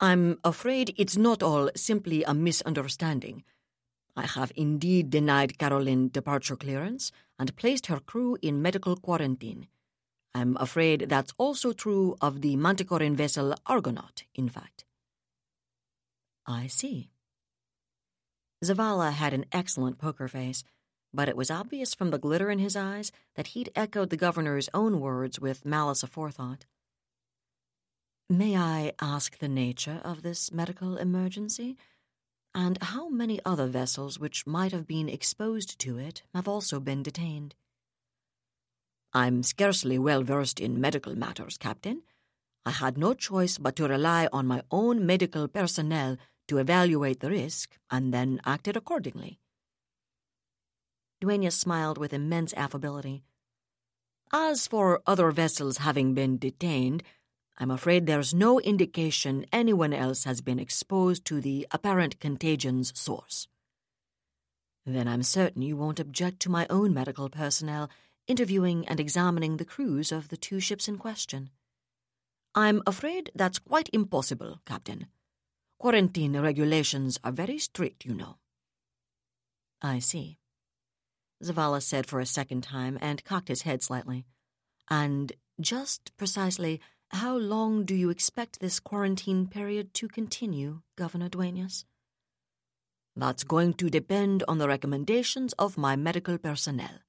I'm afraid it's not all simply a misunderstanding. I have indeed denied Caroline departure clearance and placed her crew in medical quarantine. I'm afraid that's also true of the Manticoran vessel Argonaut, in fact. I see. Zavala had an excellent poker face, but it was obvious from the glitter in his eyes that he'd echoed the governor's own words with malice aforethought. May I ask the nature of this medical emergency? And how many other vessels which might have been exposed to it have also been detained? I'm scarcely well versed in medical matters, Captain. I had no choice but to rely on my own medical personnel to evaluate the risk and then acted accordingly. Duenas smiled with immense affability. As for other vessels having been detained, I'm afraid there's no indication anyone else has been exposed to the apparent contagion's source. Then I'm certain you won't object to my own medical personnel interviewing and examining the crews of the two ships in question. I'm afraid that's quite impossible, Captain. Quarantine regulations are very strict, you know. I see. Zavala said for a second time and cocked his head slightly. And just precisely how long do you expect this quarantine period to continue, Governor Duenas? That's going to depend on the recommendations of my medical personnel.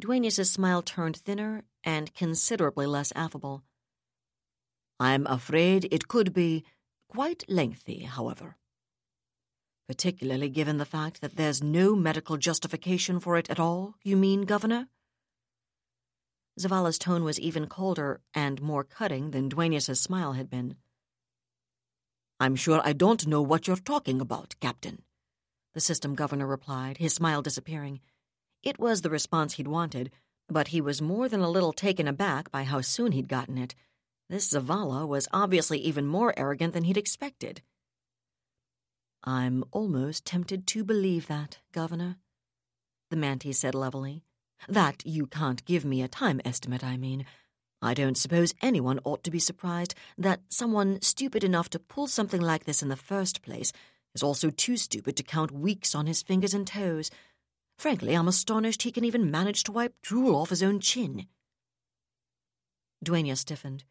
Duenas's smile turned thinner and considerably less affable. I'm afraid it could be quite lengthy, however. Particularly given the fact that there's no medical justification for it at all, you mean, Governor? Zavala's tone was even colder and more cutting than Duenas's smile had been. I'm sure I don't know what you're talking about, Captain, the system governor replied, his smile disappearing. It was the response he'd wanted, but he was more than a little taken aback by how soon he'd gotten it. This Zavala was obviously even more arrogant than he'd expected. I'm almost tempted to believe that, Governor, the Mantis said levelly. That you can't give me a time estimate, I mean. I don't suppose anyone ought to be surprised that someone stupid enough to pull something like this in the first place is also too stupid to count weeks on his fingers and toes. Frankly, I'm astonished he can even manage to wipe drool off his own chin. Duenas stiffened.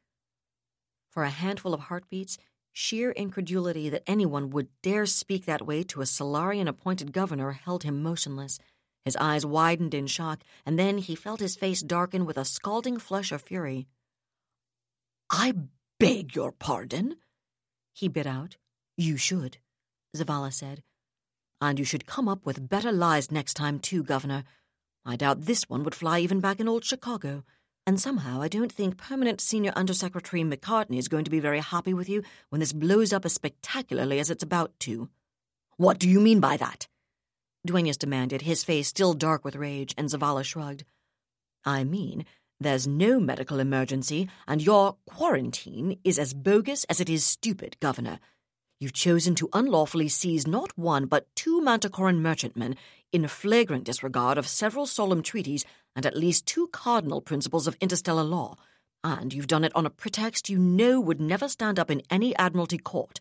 For a handful of heartbeats, sheer incredulity that anyone would dare speak that way to a Solarian appointed governor held him motionless. His eyes widened in shock, and then he felt his face darken with a scalding flush of fury. I beg your pardon, he bit out. You should, Zavala said. And you should come up with better lies next time, too, Governor. I doubt this one would fly even back in old Chicago. And somehow I don't think permanent Senior Undersecretary McCartney is going to be very happy with you when this blows up as spectacularly as it's about to. What do you mean by that? Duenas demanded, his face still dark with rage, and Zavala shrugged. I mean, there's no medical emergency, and your quarantine is as bogus as it is stupid, Governor. You've chosen to unlawfully seize not one but two Manticoran merchantmen in flagrant disregard of several solemn treaties and at least two cardinal principles of interstellar law, and you've done it on a pretext you know would never stand up in any Admiralty court.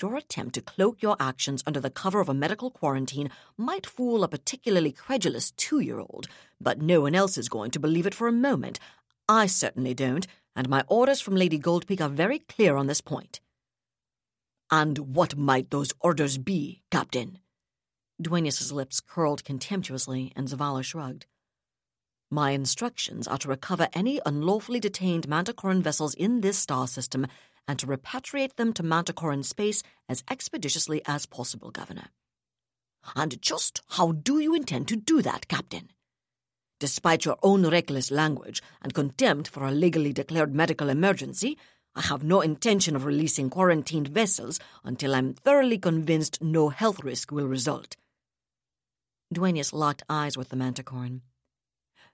Your attempt to cloak your actions under the cover of a medical quarantine might fool a particularly credulous two year old, but no one else is going to believe it for a moment. I certainly don't, and my orders from Lady Goldpeak are very clear on this point. And what might those orders be, Captain? Duenas' lips curled contemptuously, and Zavala shrugged. My instructions are to recover any unlawfully detained Manticoran vessels in this star system and to repatriate them to Manticoran space as expeditiously as possible, Governor. And just how do you intend to do that, Captain? Despite your own reckless language and contempt for a legally declared medical emergency, I have no intention of releasing quarantined vessels until I'm thoroughly convinced no health risk will result. Duenas locked eyes with the Manticoran.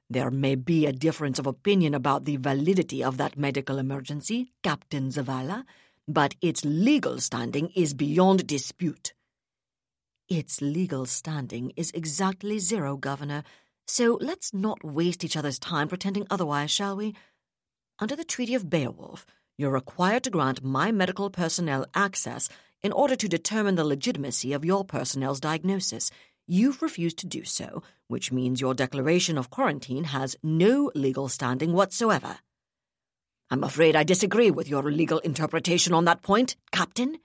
There may be a difference of opinion about the validity of that medical emergency, Captain Zavala, but its legal standing is beyond dispute. Its legal standing is exactly zero, Governor, so let's not waste each other's time pretending otherwise, shall we? Under the Treaty of Beowulf, you're required to grant my medical personnel access in order to determine the legitimacy of your personnel's diagnosis. You've refused to do so, which means your declaration of quarantine has no legal standing whatsoever. I'm afraid I disagree with your legal interpretation on that point, Captain,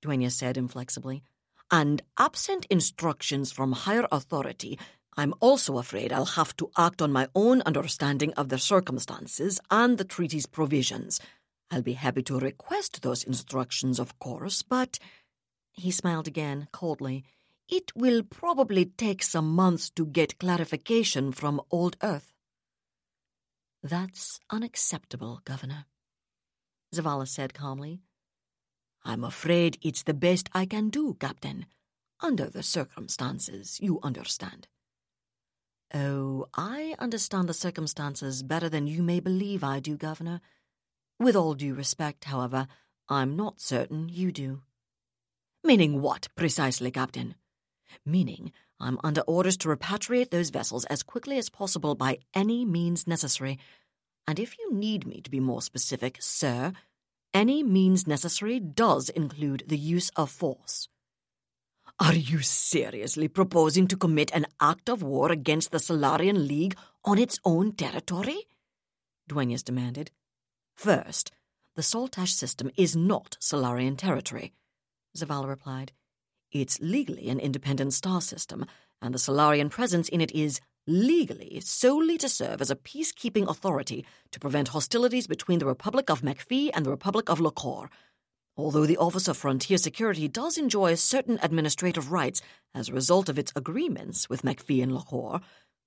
Duenas said inflexibly. And absent instructions from higher authority, I'm also afraid I'll have to act on my own understanding of the circumstances and the treaty's provisions. I'll be happy to request those instructions, of course, but. He smiled again, coldly. It will probably take some months to get clarification from Old Earth. That's unacceptable, Governor, Zavala said calmly. I'm afraid it's the best I can do, Captain. Under the circumstances, you understand. Oh, I understand the circumstances better than you may believe I do, Governor. With all due respect, however, I'm not certain you do. Meaning what, precisely, Captain? meaning I'm under orders to repatriate those vessels as quickly as possible by any means necessary. And if you need me to be more specific, sir, any means necessary does include the use of force. Are you seriously proposing to commit an act of war against the Solarian League on its own territory? Duenas demanded. First, the Saltash system is not Solarian territory, Zavala replied. It's legally an independent star system, and the Solarian presence in it is legally solely to serve as a peacekeeping authority to prevent hostilities between the Republic of MacPhee and the Republic of Locor. Although the Office of Frontier Security does enjoy certain administrative rights as a result of its agreements with MacPhee and Locor,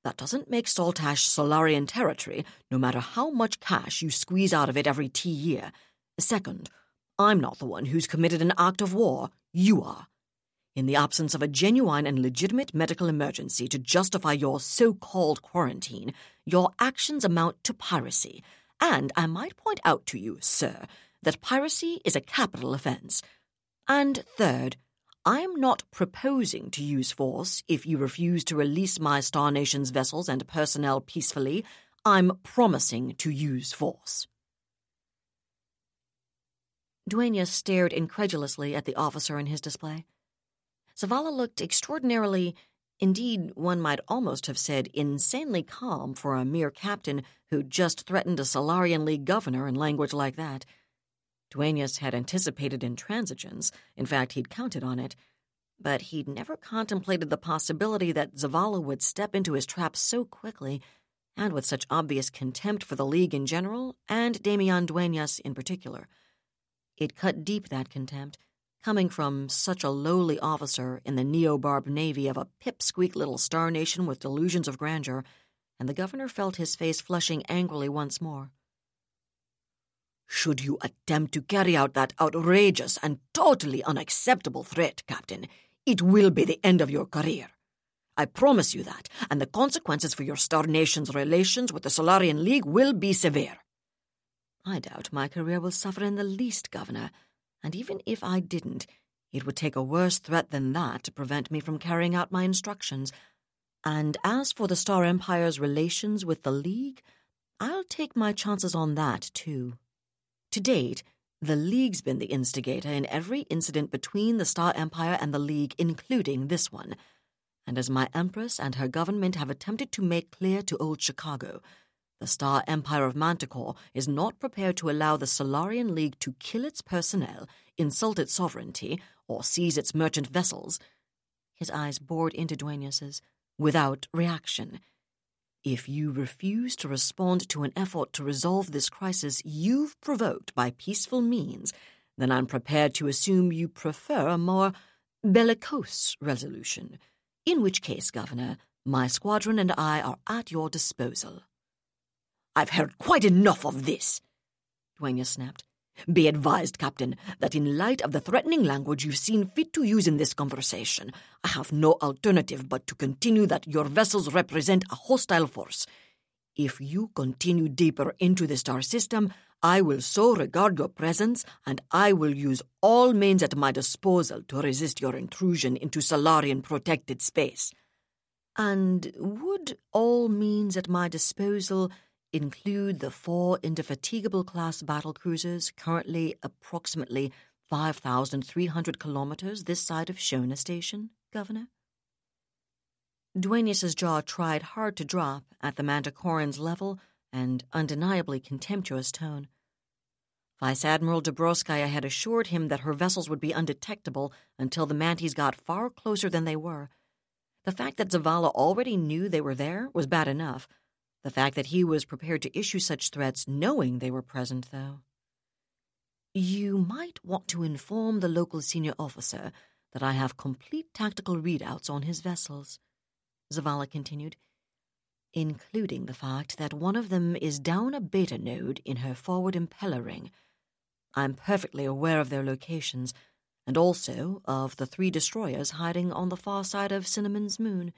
that doesn't make Saltash Solarian territory, no matter how much cash you squeeze out of it every T year. Second, I'm not the one who's committed an act of war. You are. In the absence of a genuine and legitimate medical emergency to justify your so called quarantine, your actions amount to piracy. And I might point out to you, sir, that piracy is a capital offense. And third, I'm not proposing to use force if you refuse to release my Star Nation's vessels and personnel peacefully. I'm promising to use force. Dueñas stared incredulously at the officer in his display. Zavala looked extraordinarily, indeed, one might almost have said insanely calm for a mere captain who'd just threatened a Solarian League governor in language like that. Dueñas had anticipated intransigence, in fact, he'd counted on it, but he'd never contemplated the possibility that Zavala would step into his trap so quickly and with such obvious contempt for the League in general and Damian Dueñas in particular. It cut deep, that contempt, coming from such a lowly officer in the neo-barb navy of a pipsqueak little star nation with delusions of grandeur, and the governor felt his face flushing angrily once more. Should you attempt to carry out that outrageous and totally unacceptable threat, Captain, it will be the end of your career. I promise you that, and the consequences for your Star Nation's relations with the Solarian League will be severe. I doubt my career will suffer in the least, Governor, and even if I didn't, it would take a worse threat than that to prevent me from carrying out my instructions. And as for the Star Empire's relations with the League, I'll take my chances on that, too. To date, the League's been the instigator in every incident between the Star Empire and the League, including this one. And as my Empress and her government have attempted to make clear to Old Chicago, the Star Empire of Manticore is not prepared to allow the Solarian League to kill its personnel, insult its sovereignty, or seize its merchant vessels. His eyes bored into Dueñas's, without reaction. If you refuse to respond to an effort to resolve this crisis you've provoked by peaceful means, then I'm prepared to assume you prefer a more bellicose resolution. In which case, Governor, my squadron and I are at your disposal. I've heard quite enough of this, Dueñas snapped. Be advised, Captain, that in light of the threatening language you've seen fit to use in this conversation, I have no alternative but to continue that your vessels represent a hostile force. If you continue deeper into the star system, I will so regard your presence, and I will use all means at my disposal to resist your intrusion into Solarian protected space. And would all means at my disposal include the four indefatigable class battle cruisers currently approximately 5,300 kilometers this side of Shona Station, Governor? Dueñas's jaw tried hard to drop at the Manticoran's level and undeniably contemptuous tone. Vice Admiral Dobroskaya had assured him that her vessels would be undetectable until the Manties got far closer than they were. The fact that Zavala already knew they were there was bad enough, the fact that he was prepared to issue such threats knowing they were present, though. You might want to inform the local senior officer that I have complete tactical readouts on his vessels, Zavala continued, including the fact that one of them is down a beta node in her forward impeller ring. I'm perfectly aware of their locations, and also of the three destroyers hiding on the far side of Cinnamon's moon.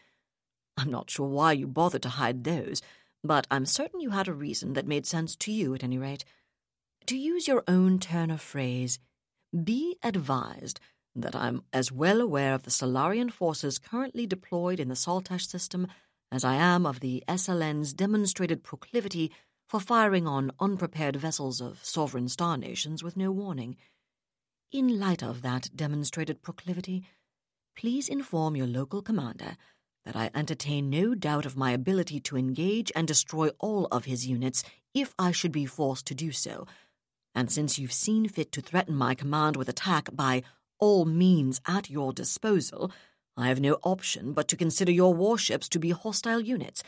I'm not sure why you bothered to hide those, but I'm certain you had a reason that made sense to you at any rate. To use your own turn of phrase, be advised that I'm as well aware of the Solarian forces currently deployed in the Saltash system as I am of the SLN's demonstrated proclivity for firing on unprepared vessels of sovereign star nations with no warning. In light of that demonstrated proclivity, please inform your local commander that I entertain no doubt of my ability to engage and destroy all of his units if I should be forced to do so. And since you've seen fit to threaten my command with attack by all means at your disposal, I have no option but to consider your warships to be hostile units.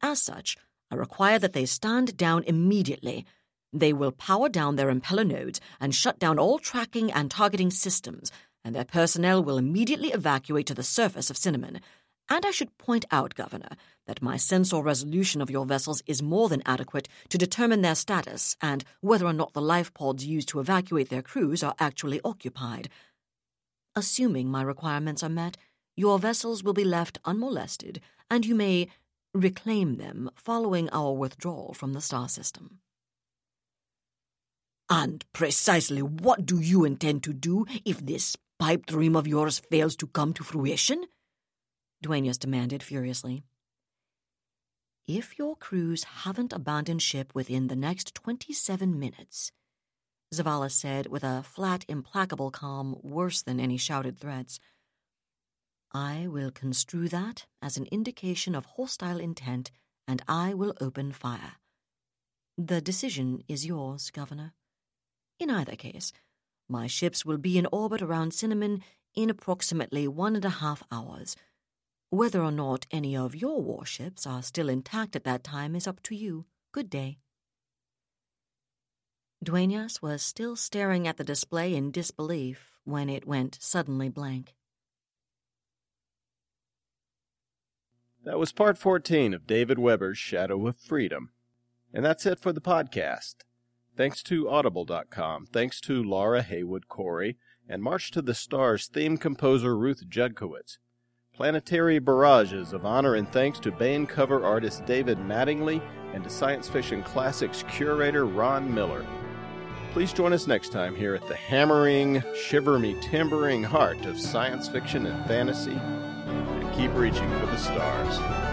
As such, I require that they stand down immediately. They will power down their impeller nodes and shut down all tracking and targeting systems, and their personnel will immediately evacuate to the surface of Cinnamon. And I should point out, Governor, that my sensor resolution of your vessels is more than adequate to determine their status and whether or not the life pods used to evacuate their crews are actually occupied. Assuming my requirements are met, your vessels will be left unmolested, and you may reclaim them following our withdrawal from the star system. And precisely what do you intend to do if this pipe dream of yours fails to come to fruition? Duenas demanded furiously. If your crews haven't abandoned ship within the next 27 minutes, Zavala said with a flat, implacable calm worse than any shouted threats, I will construe that as an indication of hostile intent and I will open fire. The decision is yours, Governor. In either case, my ships will be in orbit around Cinnamon in approximately one and a half hours. Whether or not any of your warships are still intact at that time is up to you. Good day. Duenas was still staring at the display in disbelief when it went suddenly blank. That was part 14 of David Weber's Shadow of Freedom. And that's it for the podcast. Thanks to Audible.com, thanks to Laura Haywood Corey, and March to the Stars theme composer Ruth Judkowitz. Planetary barrages of honor and thanks to Baen cover artist David Mattingly and to Science Fiction Classics curator Ron Miller. Please join us next time here at the hammering, shiver me timbering heart of science fiction and fantasy, and keep reaching for the stars.